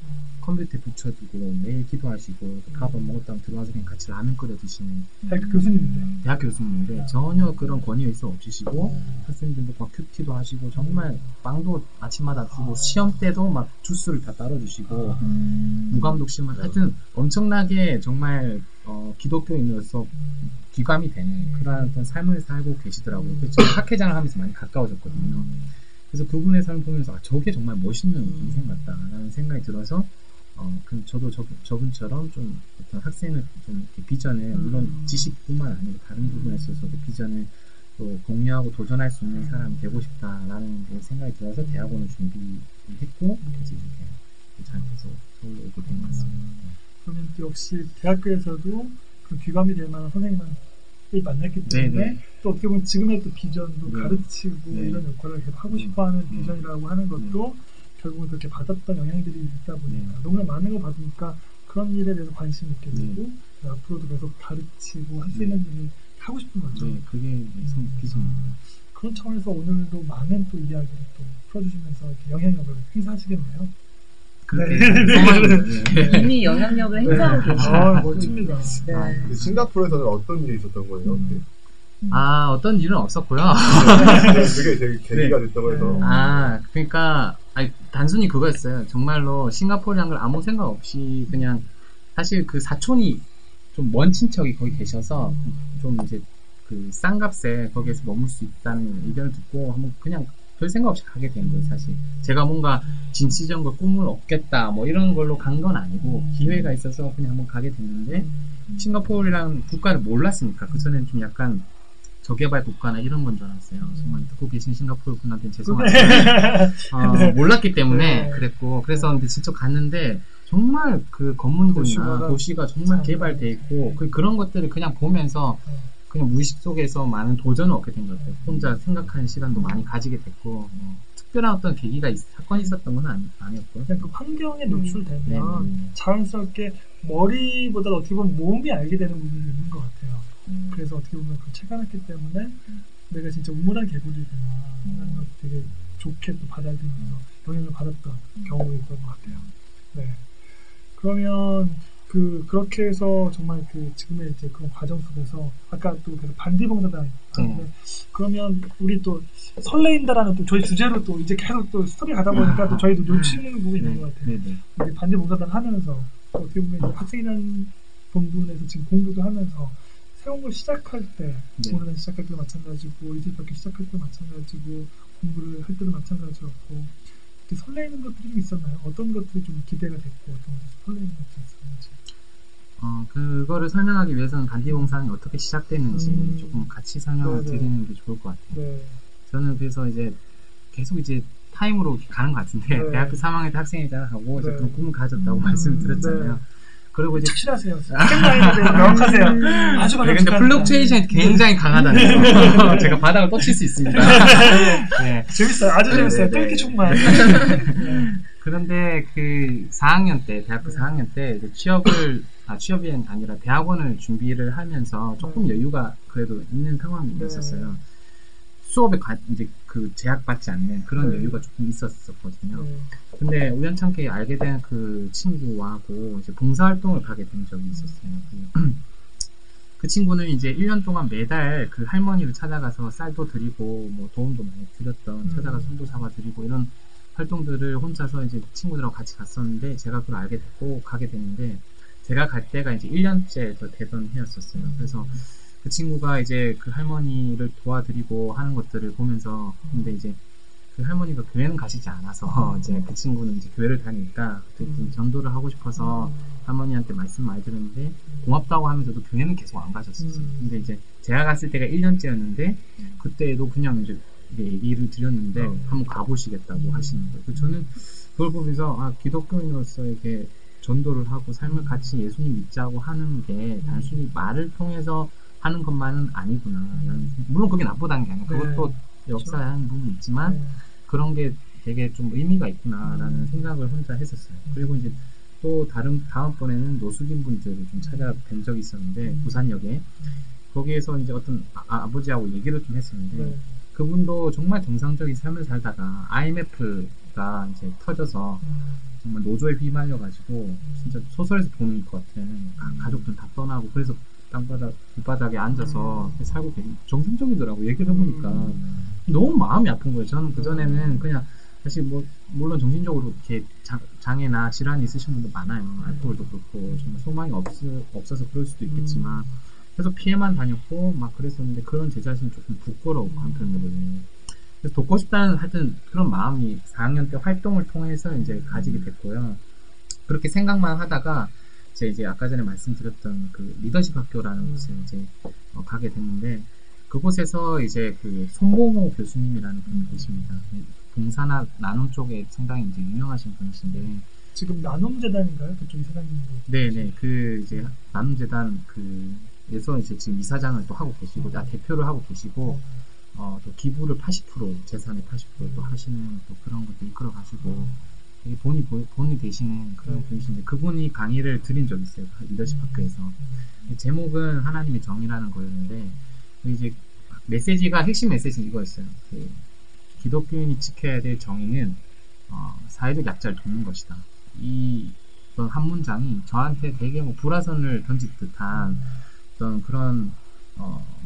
컴퓨터에 붙여두고 매일 기도하시고 밥안 먹었다 면 들어와서 그냥 같이 라면 끓여 드시는 대학 교수님인데. 대학 교수님인데 전혀 그런 권위 의식 없으시고 학생들도 막 큐티도 하시고 정말 빵도 아침마다 주고 시험 때도 막 주스를 다 따로 주시고 무감독 시만 하여튼 엄청나게 정말 어, 기독교인으로서 귀감이 되는 그런 어떤 삶을 살고 계시더라고요. 그래서 저는 학회장을 하면서 많이 가까워졌거든요. 그래서 그분의 삶을 보면서 아, 저게 정말 멋있는 인생 같다라는 생각이 들어서 어, 그 저도 저, 저분처럼 좀 어떤 학생을 좀 비전을 물론 지식뿐만 아니라 다른 부분에 있어서도 비전을 또 공유하고 도전할 수 있는 사람이 되고 싶다라는 그 생각이 들어서 대학원을 준비했고 이제 이렇게 잘 돼서 서울로 오게 된 것 같습니다. 그러면 또 역시 대학교에서도 그 귀감이 될 만한 선생님을 만났기 때문에 네네. 또 어떻게 보면 지금의 또 비전도 네. 가르치고 네. 이런 역할을 계속 하고 싶어하는 네. 비전이라고 하는 것도 결국은 그렇게 받았던 영향들이 있다 보니까 네. 너무나 많은 걸 받으니까 그런 일에 대해서 관심이 있게 네. 되고 앞으로도 계속 가르치고 할 수 있는 일을 하고 싶은 거죠. 네, 그게 성- 비전입니다. 그런 차원에서 오늘도 많은 또 이야기를 또 풀어주시면서 이렇게 영향력을 행사하시겠네요. 그렇게 네. 소망입니다. 네. 이미 영향력을 행사하고 계시죠. 아, 멋집니다. 네. 그 싱가포르에서는 어떤 일이 있었던 거예요? 음. 아 어떤 일은 없었고요. 그게 되게 계기가 됐다고 해서 아, 그러니까 아니, 단순히 그거였어요. 정말로 싱가포르라는 걸 아무 생각 없이 그냥 사실 그 사촌이 좀 먼 친척이 거기 계셔서 좀 이제 그 싼 값에 거기에서 머물 수 있다는 의견을 듣고 한번 그냥 별 생각 없이 가게 된 거예요, 사실. 제가 뭔가 진취적인 꿈을 얻겠다, 뭐 이런 걸로 간 건 아니고, 기회가 있어서 그냥 한번 가게 됐는데, 싱가포르라는 국가를 몰랐으니까, 그전에는 좀 약간 저개발 국가나 이런 건 줄 알았어요. 정말 듣고 계신 싱가포르 분한테는 죄송하지만, 어, 몰랐기 때문에 네. 그랬고, 그래서 근데 직접 갔는데, 정말 그 건물들이나 도시가 도시가 정말 참- 개발돼 있고, 그, 그런 것들을 그냥 보면서, 그냥 무의식 속에서 많은 도전을 얻게 된 것 같아요. 혼자 생각하는 시간도 많이 가지게 됐고, 뭐, 특별한 어떤 계기가, 있- 사건이 있었던 건 아니, 아니었고요. 그냥 그 환경에 네, 노출되면 네. 자연스럽게 머리보다 어떻게 보면 몸이 알게 되는 부분이 있는 것 같아요. 그래서 어떻게 보면 그 체감했기 때문에 내가 진짜 우물한 개구리구나 하는 걸 되게 좋게 또 받아들이면서 영향을 받았던 경우가 있던 것 같아요. 네. 그러면 그 그렇게 해서 정말 그 지금의 이제 그런 과정 속에서 아까 또 계속 반디 봉사단 하는데 네. 그러면 우리 또 설레인다라는 또 저희 주제로 또 이제 계속 또 스토리 가다 보니까 또 저희도 놓치는 부분이 있는 것 같아요. 네, 네. 우리 반디 봉사단 하면서 또 어떻게 보면 이제 학생이라는 본분에서 지금 공부도 하면서 새로운 걸 시작할 때, 네. 공부를 시작할 때도 마찬가지고, 이슬밖에 시작할 때도 마찬가지고, 공부를 할 때도 마찬가지였고, 설레이는 것들이 좀 있었나요? 어떤 것들이 좀 기대가 됐고, 어떤 것들이 설레이는 것들이 있었는지. 어, 그거를 설명하기 위해서는 단디공사는 어떻게 시작됐는지 음. 조금 같이 설명을 네네. 드리는 게 좋을 것 같아요. 네. 저는 그래서 이제 계속 이제 타임으로 가는 것 같은데 네. 대학교 3학년 때 학생이자 하고 이제 네. 그런 꿈을 가졌다고 음, 말씀드렸잖아요. 네. 그리고 이제 대해서 명확하세요. 아주 네, 근데. fluctuation이 굉장히 강하다는 거. 제가 바닥을 또 칠 수 있습니다. 네. 재밌어요. 아주 네, 재밌어요. 네, 네. 똘끼 충만. 그런데 그 4학년 때, 대학교 네. 4학년 때 취업을, 아, 취업이 아니라 대학원을 준비를 하면서 조금 네. 여유가 그래도 있는 상황이 네. 있었어요. 수업에 가, 이제 그 제약받지 않는 그런 네. 여유가 조금 있었었거든요. 네. 근데 우연찮게 알게 된 그 친구하고 이제 봉사활동을 가게 된 적이 있었어요. 그, 그 친구는 이제 1년 동안 매달 그 할머니를 찾아가서 쌀도 드리고 뭐 도움도 많이 드렸던 음. 찾아가서 손도 잡아 드리고 이런 활동들을 혼자서 이제 친구들하고 같이 갔었는데 제가 그걸 알게 됐고 가게 됐는데 제가 갈 때가 이제 1년째 더 되던 해였었어요. 그래서 그 친구가 이제 그 할머니를 도와드리고 하는 것들을 보면서 근데 이제 그 할머니가 교회는 가시지 않아서 이제 그 친구는 이제 교회를 다니니까 좀 전도를 하고 싶어서 할머니한테 말씀 많이 들었는데 고맙다고 하면서도 교회는 계속 안 가셨었어요. 음. 근데 이제 제가 갔을 때가 1년째였는데 그때도 그냥 이제 얘기를 드렸는데 음. 한번 가보시겠다고 하시는 거예요. 저는 그걸 보면서 아 기독교인으로서 이렇게 전도를 하고 삶을 같이 예수님 믿자고 하는 게 단순히 말을 통해서 하는 것만은 아니구나. 생각. 물론 그게 나쁘다는 게 아니라 그것도 역사에 하는 부분이 있지만 네. 그런 게 되게 좀 의미가 있구나라는 음. 생각을 혼자 했었어요. 그리고 이제 또 다른 다음번에는 노숙인 분들을 좀 찾아뵌 적이 있었는데 음. 부산역에 거기에서 이제 어떤 아, 버지하고 얘기를 좀 했었는데 네. 그분도 정말 정상적인 삶을 살다가 IMF가 이제 터져서 음. 정말 노조에 휘말려가지고 진짜 소설에서 보는 것 같은 가- 가족들 다 떠나고 그래서 땅바닥 길바닥에 앉아서 이렇게 살고 계신 정상적이더라고 얘기를 해보니까. 음. 너무 마음이 아픈 거예요. 저는 그 전에는 그냥 사실 뭐 물론 정신적으로 이렇게 자- 장애나 질환이 있으신 분도 많아요. 알코올도 그렇고 정말 소망이 없, 없어서 그럴 수도 있겠지만. 계속 피해만 다녔고 막 그랬었는데 그런 제 자신이 조금 부끄러웠고 한편으로는 돕고 싶다는 하여튼 그런 마음이 4학년 때 활동을 통해서 이제 가지게 됐고요. 그렇게 생각만 하다가 제 이제 아까 전에 말씀드렸던 그 리더십 학교라는 곳에 이제 어, 가게 됐는데 그곳에서 이제 그 손봉호 교수님이라는 분이 계십니다. 봉사나 나눔 쪽에 상당히 이제 유명하신 분이신데 지금 나눔재단인가요? 그쪽 이사장님도. 네네 그 이제 나눔재단 그에서 이제 지금 이사장을 또 하고 계시고 아, 대표를 하고 계시고 어, 또 기부를 80% 재산의 80%또 하시는 또 그런 것도 이끌어 가시고 되게 본이 보- 본이 되시는 그런 네. 분이신데 그분이 강의를 드린 적이 있어요 리더십 학교에서 제목은 하나님의 정의라는 거였는데 그 이제 메시지가 핵심 메시지는 이거였어요. 그 기독교인이 지켜야 될 정의는 어, 사회적 약자를 돕는 것이다. 이 어떤 한 문장이 저한테 되게 뭐 불화선을 던질 듯한 어떤 그런 어,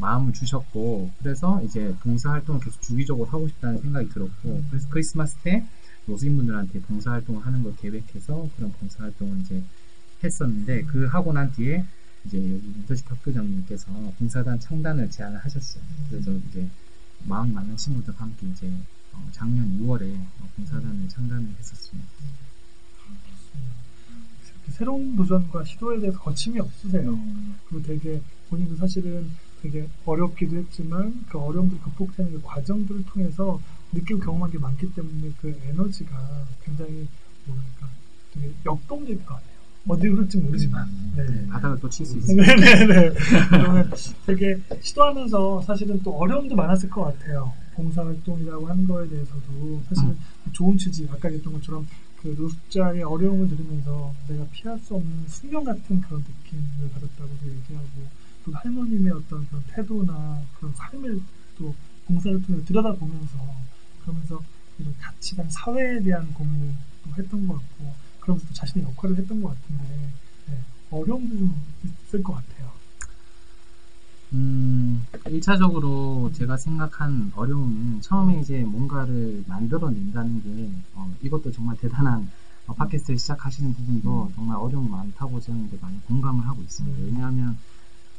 마음을 주셨고 그래서 이제 봉사활동을 계속 주기적으로 하고 싶다는 생각이 들었고 그래서 크리스마스 때 노숙인분들한테 봉사활동을 하는 걸 계획해서 그런 봉사활동을 이제 했었는데 그 하고 난 뒤에 이제 여기 리더십 학교장님께서 봉사단 창단을 제안을 하셨어요. 그래서 이제 마음이 맞는 친구들과 함께 이제 어, 작년 2월에 봉사단을 창단을 했었습니다. 새로운 도전과 시도에 대해서 거침이 없으세요. 그리고 되게 본인도 사실은 되게 어렵기도 했지만 그 어려움들 극복되는 그 과정들을 통해서 느끼고 경험한 게 많기 때문에 그 에너지가 굉장히 뭐랄까 되게 역동적일 것 같아요. 어디 흐를지 모르지만. 네. 네, 바닥을 또 칠 수 있습니다. 네네네. 그러면 되게 시도하면서 사실은 또 어려움도 많았을 것 같아요. 봉사활동이라고 하는 거에 대해서도 사실은 좋은 취지, 아까 얘기했던 것처럼 그 노숙자의 어려움을 들으면서 내가 피할 수 없는 숙명 같은 그런 느낌을 받았다고도 얘기하고 또 할머님의 어떤 그런 태도나 그런 삶을 또 봉사를 통해 들여다보면서 그러면서 이런 가치관, 사회에 대한 고민을 또 했던 것 같고 그러면서 또 자신의 역할을 했던 것 같은데 네, 어려움도 좀 있을 것 같아요. 음, 1차적으로 제가 생각한 어려움은 처음에 이제 뭔가를 만들어낸다는 게, 어, 이것도 정말 대단한 어, 팟캐스트를 시작하시는 부분도 정말 어려움이 많다고 저는 이제 많이 공감을 하고 있습니다. 왜냐하면,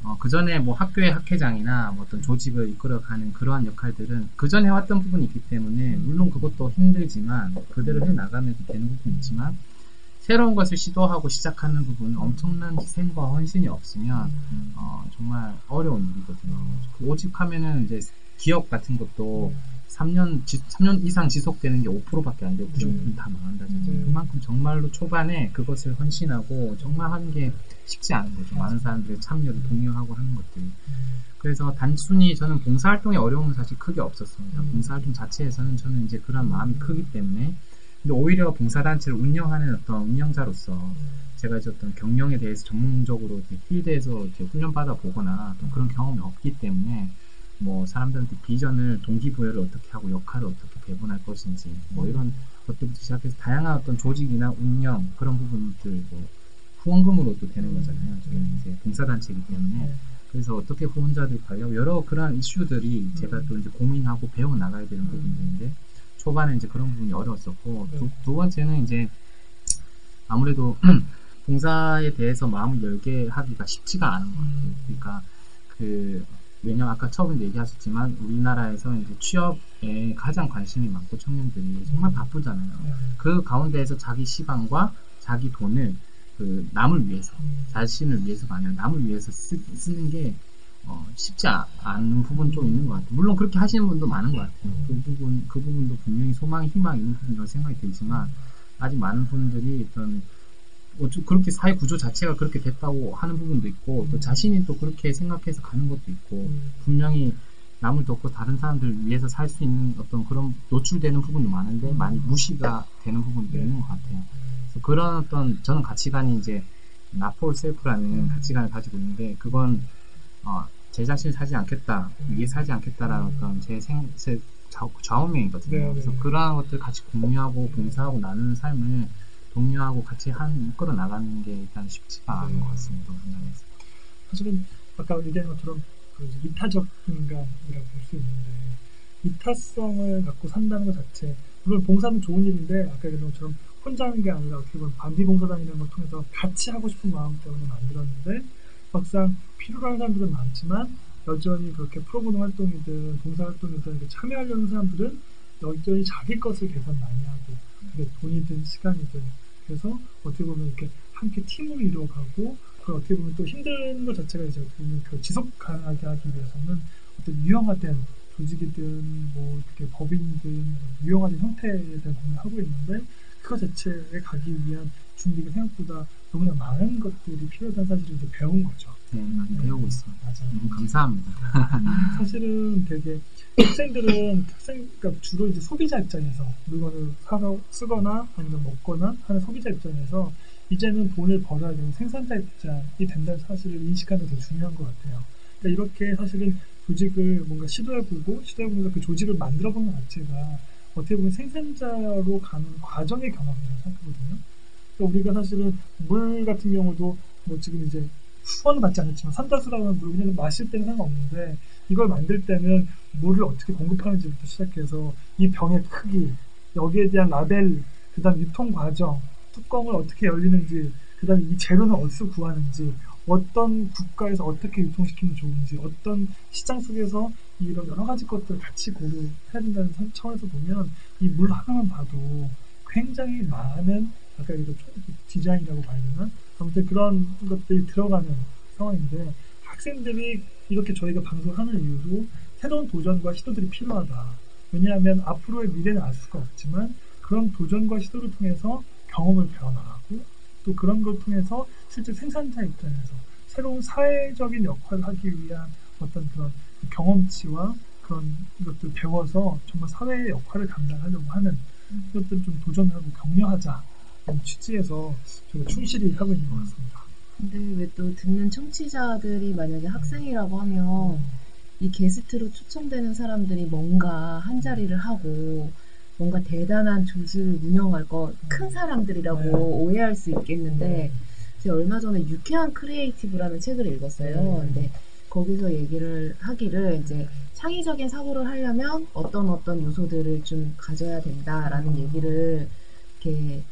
어, 그 전에 뭐 학교의 학회장이나 뭐 어떤 조직을 이끌어가는 그러한 역할들은 그 전에 해왔던 부분이 있기 때문에 물론 그것도 힘들지만 그대로 해 나가면 되는 부분이 있지만 새로운 것을 시도하고 시작하는 부분은 엄청난 희생과 헌신이 없으면 어, 정말 어려운 일이거든요. 그 오직 하면은 이제 기업 같은 것도 3년, 3년 이상 지속되는 게 5%밖에 안 되고 90%는 다 망한다잖아요. 음. 그만큼 정말로 초반에 그것을 헌신하고 정말 하는 게 쉽지 않은 거죠. 많은 사람들의 참여를 독려하고 하는 것들이. 그래서 단순히 저는 봉사활동의 어려움은 사실 크게 없었습니다. 음. 봉사활동 자체에서는 저는 이제 그런 마음이 크기 때문에 근데 오히려 봉사단체를 운영하는 어떤 운영자로서 제가 이제 어떤 경영에 대해서 전문적으로 이제 필드에서 이제 훈련받아 보거나 또 그런 경험이 없기 때문에 뭐 사람들한테 비전을 동기부여를 어떻게 하고 역할을 어떻게 배분할 것인지 뭐 이런 것들부터 시작해서 다양한 어떤 조직이나 운영 그런 부분들 뭐 후원금으로 또 되는 거잖아요. 저희는 이제 봉사단체이기 때문에. 그래서 어떻게 후원자들 관리하고 여러 그러한 이슈들이 제가 또 이제 고민하고 배워 나가야 되는 부분들인데 초반에 이제 그런 부분이 어려웠었고 두, 두 번째는 이제 아무래도 봉사에 대해서 마음을 열게 하기가 쉽지가 않은 것 같아요. 그러니까 그 왜냐면 아까 처음에 얘기하셨지만 우리나라에서 이제 취업에 가장 관심이 많고 청년들이 정말 바쁘잖아요. 그 가운데에서 자기 시간과 자기 돈을 그 남을 위해서 자신을 위해서가 아니라 남을 위해서 쓰, 쓰는 게 어, 쉽지 아- 않은 부분 좀 있는 것 같아요. 물론 그렇게 하시는 분도 많은 것 같아요. 그 부분 그 부분도 분명히 소망, 희망 있는 부분이라고 생각이 들지만 아직 많은 분들이 어떤 어쩌- 그렇게 사회 구조 자체가 그렇게 됐다고 하는 부분도 있고 또 자신이 또 그렇게 생각해서 가는 것도 있고 분명히 남을 돕고 다른 사람들을 위해서 살 수 있는 어떤 그런 노출되는 부분도 많은데 많이 무시가 되는 부분도 있는 것 같아요. 그래서 그런 어떤 저는 가치관이 이제 나폴 셀프라는 가치관을 가지고 있는데 그건 어, 제 자신을 살지 않겠다 위에 살지 않겠다라는 어떤 제 생, 제 좌, 좌우명이거든요. 네, 그래서 네. 그러한 것들 같이 공유하고 봉사하고 나누는 삶을 독려하고 같이 한 이끌어 나가는 게 일단 쉽지가 않은 것 같습니다. 우리나라에서. 사실은 아까 얘기한 것처럼 그 이타적 인간이라고 볼 수 있는데 이타성을 갖고 산다는 것 자체 물론 봉사는 좋은 일인데 아까 얘기한 것처럼 혼자 하는 게 아니라 어떻게 보면 반비 봉사단이라는 걸 통해서 같이 하고 싶은 마음 때문에 만들었는데 막상 필요로 하는 사람들은 많지만 여전히 그렇게 프로그램 활동이든 봉사 활동이든 이렇게 참여하려는 사람들은 여전히 자기 것을 계산 많이 하고 그게 돈이든 시간이든 그래서 어떻게 보면 이렇게 함께 팀을 이루어가고 그 어떻게 보면 또 힘든 것 자체가 이제 보면 그 지속 가능하게 하기 위해서는 어떤 유형화된 조직이든 뭐 이렇게 법인이든 유형화된 형태에 대한 고민을 하고 있는데 그거 자체에 가기 위한 준비가 생각보다 너무나 많은 것들이 필요하다는 사실을 이제 배운 거죠. 네, 많이 배우고 있습니다. 맞아요. 너무 감사합니다. 사실은 되게 학생들은 학생 그러니까 주로 이제 소비자 입장에서 물건을 사서 쓰거나 아니면 먹거나 하는 소비자 입장에서 이제는 돈을 벌어야 되는 생산자 입장이 된다는 사실을 인식하는 게더 중요한 것 같아요. 그러니까 이렇게 사실은 조직을 뭔가 시도해보고 시도해보면서 그 조직을 만들어보는 것 자체가 어떻게 보면 생산자로 가는 과정의 경험이라고 생각하거든요. 그러니까 우리가 사실은 물 같은 경우도 뭐 지금 이제 후원을 받지 않았지만 산다수라고 하는 물을 그냥 마실 때는 상관없는데 이걸 만들 때는 물을 어떻게 공급하는지부터 시작해서 이 병의 크기, 여기에 대한 라벨, 그 다음 유통 과정, 뚜껑을 어떻게 열리는지, 그 다음 이 재료는 어디서 구하는지, 어떤 국가에서 어떻게 유통시키면 좋은지, 어떤 시장 속에서 이런 여러 가지 것들을 같이 고려해야 된다는 선- 차원에서 보면 이 물 하나만 봐도 굉장히 많은 아까 이거 디자인이라고 봐야 되나? 아무튼 그런 것들이 들어가는 상황인데 학생들이 이렇게 저희가 방송하는 이유도 새로운 도전과 시도들이 필요하다. 왜냐하면 앞으로의 미래는 알 수가 없지만 그런 도전과 시도를 통해서 경험을 배워나가고 또 그런 걸 통해서 실제 생산자 입장에서 새로운 사회적인 역할을 하기 위한 어떤 그런 경험치와 그런 것들을 배워서 정말 사회의 역할을 감당하려고 하는 이것들을 좀 도전하고 격려하자 취지에서 저희가 충실히 하고 있는 것 같습니다. 근데 왜 또 듣는 청취자들이 만약에 학생이라고 하면 이 게스트로 초청되는 사람들이 뭔가 한 자리를 하고 뭔가 대단한 조직을 운영할 거 같은 사람들이라고 네. 오해할 수 있겠는데 제가 얼마 전에 유쾌한 creative라는 책을 읽었어요. 네. 근데 거기서 얘기를 하기를 이제 창의적인 사고를 하려면 어떤 어떤 요소들을 좀 가져야 된다라는 얘기를 이렇게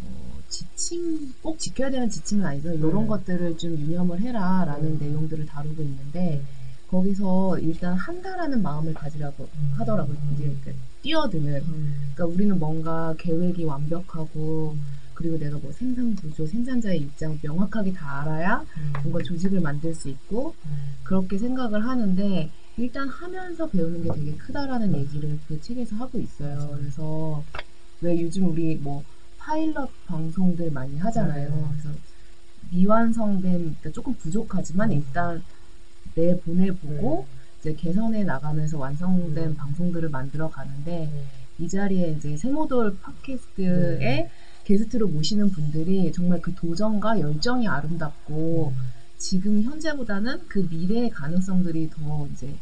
어, 지침 꼭 지켜야 되는 지침은 아니죠. 이런 네. 것들을 좀 유념을 해라라는 네. 내용들을 다루고 있는데 거기서 일단 한다라는 마음을 가지라고 음. 하더라고요. 이제 그 뛰어드는. 음. 그러니까 우리는 뭔가 계획이 완벽하고 그리고 내가 뭐 생산 구조, 생산자의 입장 명확하게 다 알아야 음. 뭔가 조직을 만들 수 있고 음. 그렇게 생각을 하는데 일단 하면서 배우는 게 되게 크다라는 얘기를 그 책에서 하고 있어요. 그래서 왜 요즘 우리 뭐 파일럿 방송들 많이 하잖아요. 네. 그래서 미완성된 그러니까 조금 부족하지만 일단 내 보내보고 이제 개선해 나가면서 완성된 네. 방송들을 만들어 가는데 네. 이 자리에 이제 세모돌 팟캐스트에 네. 게스트로 모시는 분들이 정말 그 도전과 열정이 아름답고 지금 현재보다는 그 미래의 가능성들이 더 이제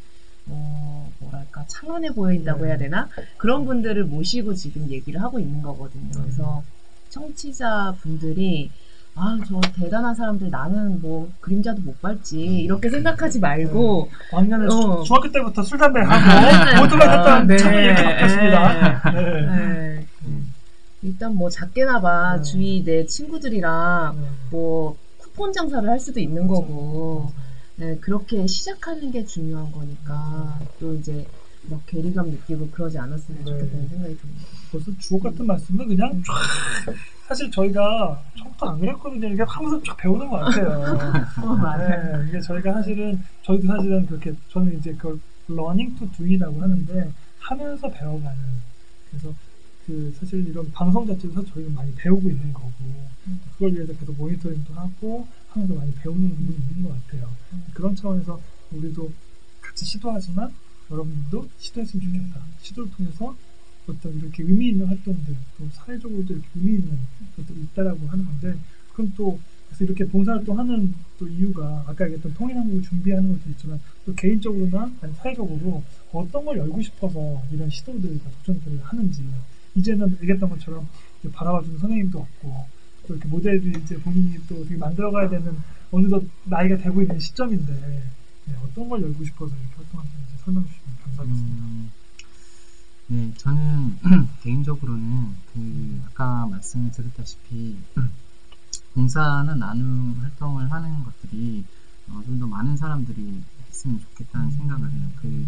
어 뭐랄까 찬란해 보인다고 네. 해야 되나 그런 분들을 모시고 지금 얘기를 하고 있는 거거든요. 그래서 청취자 분들이 아 저 대단한 사람들 나는 뭐 그림자도 못 밟지 이렇게 생각하지 말고 왕년에 어. 중학교 때부터 술 담배 네. 하고 오토바이 탔던 네. 저는 이렇게 바뀌었습니다. 네. 네. 일단 뭐 작게나마 네. 주위 내 친구들이랑 네. 뭐 쿠폰 장사를 할 수도 있는 거고 네, 그렇게 시작하는 게 중요한 거니까 또 이제 막 괴리감 느끼고 그러지 않았으면 네. 좋겠다는 생각이 듭니다. 벌써 주옥 같은 말씀은 그냥 쫙 사실 저희가 처음부터 안 그랬거든요. 이게 하면서 쫙 배우는 것 같아요. 어. 네, 이게 저희가 사실은 저희도 사실은 그렇게 저는 이제 그걸 learning to do이라고 하는데 하면서 배워가는 그래서 그 사실 이런 방송 자체도 사실 저희가 많이 배우고 있는 거고 그걸 위해서 계속 모니터링도 하고 하면서 많이 배우는 부분이 있는 것 같아요. 그런 차원에서 우리도 같이 시도하지만 여러분들도 시도했으면 좋겠다. 시도를 통해서 어떤 이렇게 의미 있는 활동들, 또 사회적으로도 이렇게 의미 있는 것들이 있다라고 하는 건데, 그건 또, 그래서 이렇게 봉사활동 하는 또 이유가, 아까 얘기했던 통일한국을 준비하는 것도 있지만, 또 개인적으로나, 아니 사회적으로 어떤 걸 열고 싶어서 이런 시도들과 도전들을 하는지, 이제는 얘기했던 것처럼 바라봐주는 선생님도 없고, 또 이렇게 모델을 이제 본인이 또 되게 만들어가야 되는 어느덧 나이가 되고 있는 시점인데, 네, 어떤 걸 열고 싶어서 이렇게 활동하시는지 설명해 주시면 감사하겠습니다. 음, 네, 저는 개인적으로는 그 아까 말씀을 드렸다시피 봉사나 나눔 활동을 하는 것들이 어, 좀 더 많은 사람들이 했으면 좋겠다는 생각을 해요. 그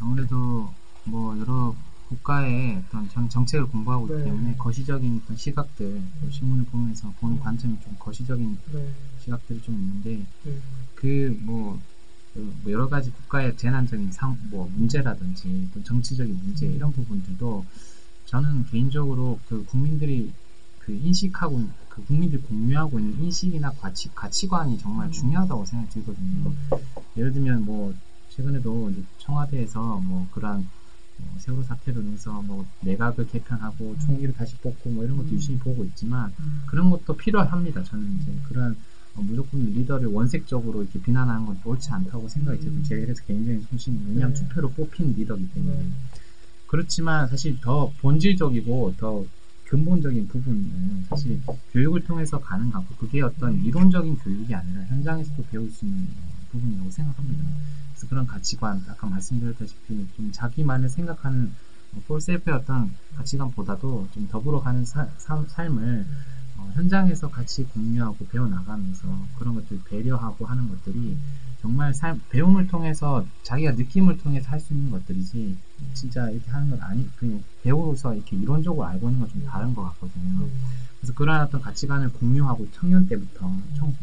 아무래도 뭐 여러 국가의 어떤 전 정책을 공부하고 있기 네. 때문에 거시적인 어떤 시각들, 또 신문을 보면서 보는 관점이 좀 거시적인 네, 시각들이 좀 있는데 네, 그뭐 여러 가지 국가의 재난적인 상, 뭐 문제라든지 또 정치적인 문제 이런 부분들도 저는 개인적으로 그 국민들이 그 인식하고 그 국민들이 공유하고 있는 인식이나 가치 가치관이 정말 중요하다고 생각이 들거든요. 예를 들면 뭐 최근에도 청와대에서 뭐 그런 뭐 세월호 사태로 인해서 뭐 내각을 개편하고 총리를 다시 뽑고 뭐 이런 것도 음. 유심히 보고 있지만 음. 그런 것도 필요합니다. 저는 이제 그런 어, 무조건 리더를 원색적으로 이렇게 비난하는 건 옳지 않다고 생각이 들고 음. 제 그래서 개인적인 소신이 왜냐하면 네. 투표로 뽑힌 리더이기 때문에 네. 그렇지만 사실 더 본질적이고 더 근본적인 부분은 사실 교육을 통해서 가능하고 그게 어떤 이론적인 교육이 아니라 현장에서도 배울 수 있는 부분이라고 생각합니다. 그래서 그런 가치관, 아까 말씀드렸다시피 좀 자기만을 생각하는 폴셀프의 어떤 가치관보다도 좀 더불어 가는 사- 삶- 삶을 어, 현장에서 같이 공유하고 배워나가면서 그런 것들 배려하고 하는 것들이 정말 삶, 배움을 통해서 자기가 느낌을 통해서 할 수 있는 것들이지 진짜 이렇게 하는 건 아니, 그냥 배워서 이렇게 이론적으로 알고 있는 건 좀 다른 것 같거든요. 그래서 그러한 어떤 가치관을 공유하고 청년 때부터 청,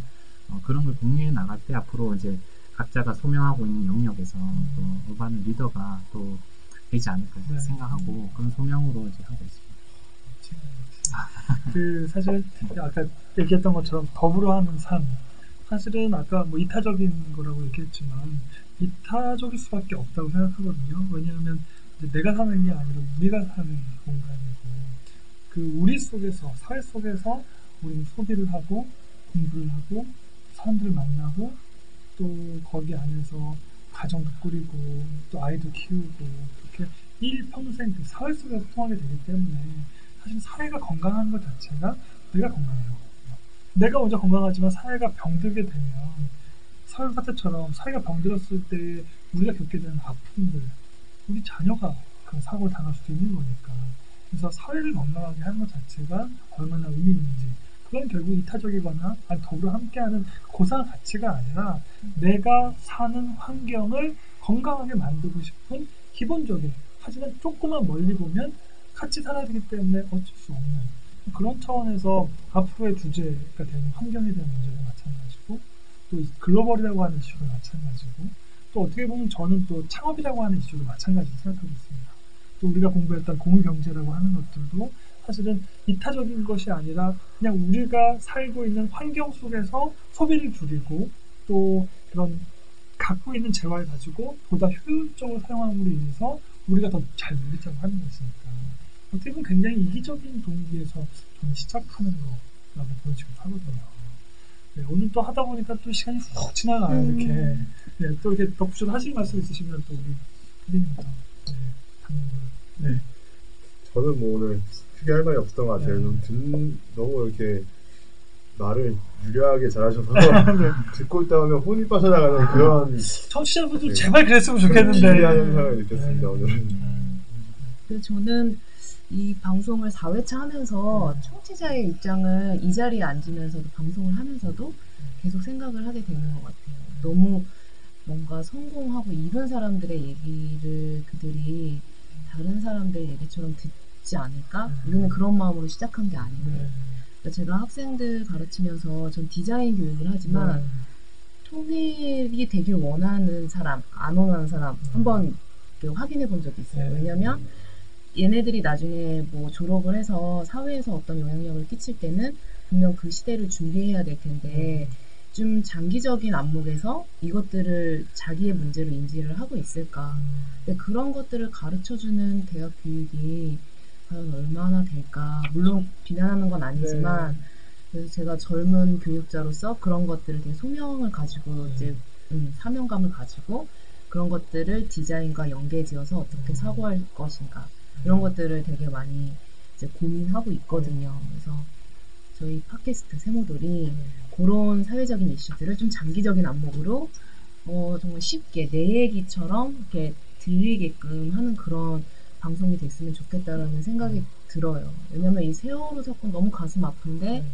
어, 그런 걸 공유해 나갈 때 앞으로 이제 각자가 소명하고 있는 영역에서 또 올바른 리더가 또 되지 않을까 네. 생각하고 그런 소명으로 이제 하고 있습니다. 그 사실 아까 얘기했던 것처럼 더불어 하는 삶 사실은 아까 뭐 이타적인 거라고 얘기했지만 이타적일 수밖에 없다고 생각하거든요. 왜냐하면 내가 사는 게 아니라 우리가 사는 공간이고 그 우리 속에서 사회 속에서 우리는 소비를 하고 공부를 하고 사람들을 만나고 또 거기 안에서 가정도 꾸리고 또 아이도 키우고 그렇게 일평생 그 사회 속에서 통하게 되기 때문에 사실 사회가 건강한 것 자체가 내가 건강해요. 내가 먼저 건강하지만 사회가 병들게 되면 사회 사태처럼 사회가 병들었을 때 우리가 겪게 되는 아픔들, 우리 자녀가 그 사고를 당할 수도 있는 거니까 그래서 사회를 건강하게 하는 것 자체가 얼마나 의미 있는지 그건 결국 이타적이거나 아니 더불어 함께하는 고상한 가치가 아니라 내가 사는 환경을 건강하게 만들고 싶은 기본적인 하지만 조금만 멀리 보면 같이 살아야 되기 때문에 어쩔 수 없는 그런 차원에서 앞으로의 주제가 되는 환경에 대한 문제도 마찬가지고 또이 글로벌이라고 하는 이슈도 마찬가지고 또 어떻게 보면 저는 또 창업이라고 하는 이슈도 마찬가지로 생각하고 있습니다. 또 우리가 공부했던 공유경제라고 하는 것들도 사실은 이타적인 것이 아니라 그냥 우리가 살고 있는 환경 속에서 소비를 줄이고 또 그런 갖고 있는 재화를 가지고 보다 효율적으로 사용함으로 인해서 우리가 더 잘 누리자고 하는 것이니까 어떻게 보면 굉장히 이기적인 동기에서 저는 시작하는 거라고 보여지고 하거든요. 네, 오늘 또 하다 보니까 또 시간이 훅 지나가요 이렇게 네, 또 이렇게 덧붙여 하실 말씀 있으시면 또 우리 피디님도 네, 하는 걸 네. 저는 뭐 오늘 크게 할 말이 없었던 것 같아요. 네. 좀 듣, 너무 이렇게 말을 유려하게 잘하셔서 네. 듣고 있다 보면 혼이 빠져나가는 그런 청취자분들 네. 제발 그랬으면 좋겠는데 기이한 현상을 느꼈습니다 네. 오늘은. 저는 이 방송을 4회차 하면서 청취자의 입장을 이 자리에 앉으면서도 방송을 하면서도 계속 생각을 하게 되는 것 같아요. 너무 뭔가 성공하고 이룬 사람들의 얘기를 그들이 다른 사람들 얘기처럼 듣지 않을까? 우리는 그런 마음으로 시작한 게 아닌데. 네. 그러니까 제가 학생들 가르치면서 전 디자인 교육을 하지만 네. 통일이 되길 원하는 사람, 안 원하는 사람 한번 확인해 본 적이 있어요. 네. 왜냐면 얘네들이 나중에 뭐 졸업을 해서 사회에서 어떤 영향력을 끼칠 때는 분명 그 시대를 준비해야 될 텐데 좀 장기적인 안목에서 이것들을 자기의 문제로 인지를 하고 있을까. 근데 그런 것들을 가르쳐주는 대학 교육이 과연 얼마나 될까. 물론 비난하는 건 아니지만 그래서 제가 젊은 교육자로서 그런 것들을 되게 소명을 가지고 이제 음, 사명감을 가지고 그런 것들을 디자인과 연계지어서 어떻게 사고할 것인가 이런 것들을 되게 많이 이제 고민하고 있거든요. 그래서 저희 팟캐스트 세모돌이 그런 사회적인 이슈들을 좀 장기적인 안목으로 어, 정말 쉽게 내 얘기처럼 이렇게 들리게끔 하는 그런 방송이 됐으면 좋겠다라는 생각이 들어요. 왜냐면 이 세월호 사건 너무 가슴 아픈데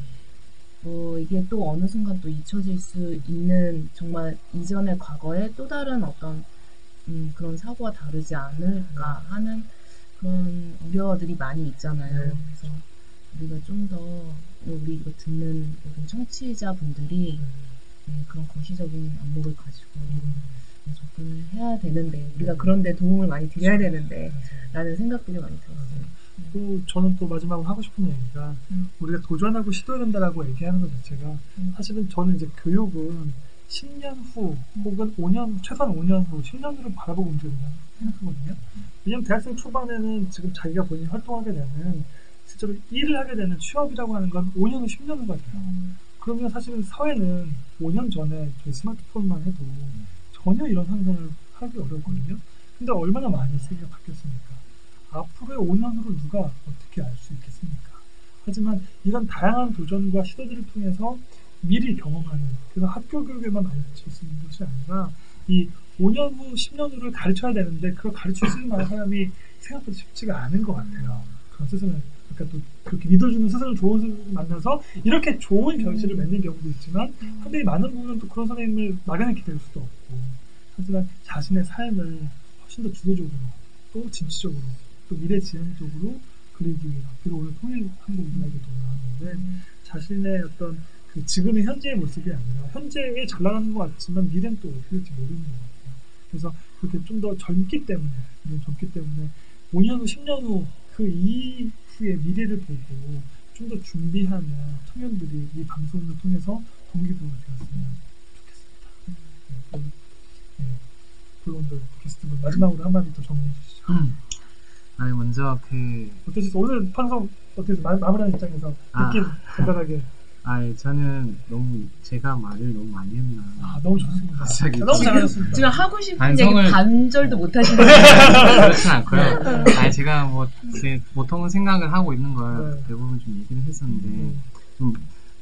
어, 이게 또 어느 순간 또 잊혀질 수 있는 정말 이전의 과거에 또 다른 어떤 음, 그런 사고와 다르지 않을까 하는 그런 우려들이 많이 있잖아요. 그래서 우리가 좀 더 우리 이거 듣는 모든 청취자분들이 네, 그런 거시적인 안목을 가지고 네, 접근을 해야 되는데 우리가 그런데 도움을 많이 드려야 되는데 라는 생각들이 많이 들었어요. 또 저는 또 마지막으로 하고 싶은 얘기가 음. 우리가 도전하고 시도해낸다라고 얘기하는 것 자체가 음. 사실은 저는 이제 교육은 10년 후 혹은 5년 최소한 5년 후 10년 후를 바라보고 움직인다고 생각하거든요. 왜냐하면 대학생 초반에는 지금 자기가 본인이 활동하게 되는 실제로 일을 하게 되는 취업이라고 하는 건 5년 후 10년 후가 돼요. 그러면 사실은 사회는 5년 전에 스마트폰만 해도 전혀 이런 상상을 하기 어렵거든요. 근데 얼마나 많이 세계가 바뀌었습니까? 앞으로의 5년 후를 누가 어떻게 알 수 있겠습니까? 하지만 이런 다양한 도전과 시도들을 통해서 미리 경험하는 그래서 학교 교육에만 가르칠 수 있는 것이 아니라 이 5년 후, 10년 후를 가르쳐야 되는데 그걸 가르칠 수 있는 사람이 생각보다 쉽지가 않은 것 같아요. 그런 스승을 그러니까 또 그렇게 믿어주는 스승을 좋은 스승을 만나서 이렇게 좋은 결실을 맺는 경우도 있지만 한데 많은 부분은 또 그런 선생님을 막연히 기다릴 수도 없고 하지만 자신의 삶을 훨씬 더 주도적으로 또 진취적으로 또 미래지향적으로 그리기 위해서 그리고 오늘 통일 한국 이야기도 나왔는데 자신의 어떤 그 지금의 현재의 모습이 아니라 현재에 잘 나가는 것 같지만 미래는 또 어떻게 될지 모르는 것 같아요. 그래서 그렇게 좀 더 젊기 때문에 젊기 때문에 5년 후, 10년 후 그 이후의 미래를 보고 좀 더 준비하는 청년들이 이 방송을 통해서 동기부여가 되었으면 좋겠습니다. 네, 네, 블론드 게스트분 마지막으로 한마디 더 정리해 주시죠. 아니 먼저 그 어떠셨어요? 오늘 방송? 마- 마무리하는 입장에서 아. 느낌 간단하게. 아니 저는 너무 제가 말을 너무 많이 했나 아 너무 좋습니다. 갑자기 너무 지금- 잘하셨습니다. 지금 하고 싶은 반성을- 얘기 반절도 못 하시는 그렇진 않고요. 아니 제가 뭐 제 보통은 생각을 하고 있는 걸 네. 대부분 좀 얘기를 했었는데 음. 좀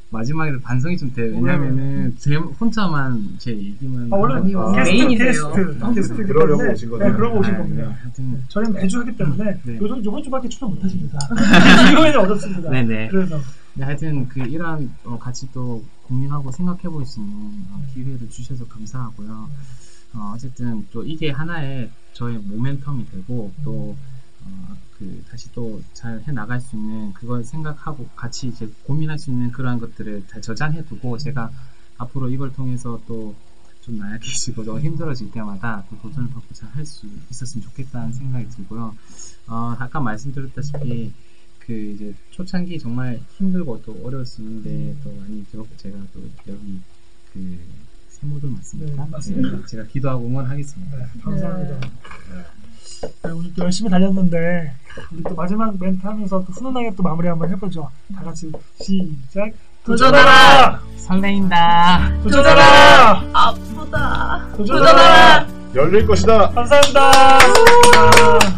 마지막에 반성이 좀 돼요. 왜냐면은 제 혼자만 제 얘기만 아, 원래 메인이세요. 게스트, 게스트이기 그러려고 때문에 오신 거죠? 네, 그러고 오신 아, 겁니다. 네, 하여튼 저희는 매주 하기 때문에 네. 요즘 요번 주밖에 출연 못하십니다. 이거에는 어렵습니다. 네네. 그래서 네, 하여튼 그 이러한 어, 같이 또 고민하고 생각해 볼 수 있는 어, 기회를 주셔서 감사하고요. 어, 어쨌든 또 이게 하나의 저의 모멘텀이 되고 또 어, 그 다시 또 잘 해 나갈 수 있는 그걸 생각하고 같이 이제 고민할 수 있는 그러한 것들을 다 저장해 두고 제가 앞으로 이걸 통해서 또 좀 나약해지고 더 힘들어질 때마다 또 도전을 받고 잘 할 수 있었으면 좋겠다는 생각이 들고요. 어, 아까 말씀드렸다시피 그 이제 초창기 정말 힘들고 또 어려웠는데 또 많이 들었고 제가 또 여기 그 세모들 맞습니까? 네, 맞습니다. 제가 기도하고 응원하겠습니다. 네, 감사합니다. 네, 오늘 또 열심히 달렸는데 우리 또 마지막 멘트 하면서 또 훈훈하게 또 마무리 한번 해보죠. 다 같이 시작. 도전하라! 설레인다. 도전하라! 아프다. 도전하라! 열릴 것이다. 감사합니다. 감사합니다.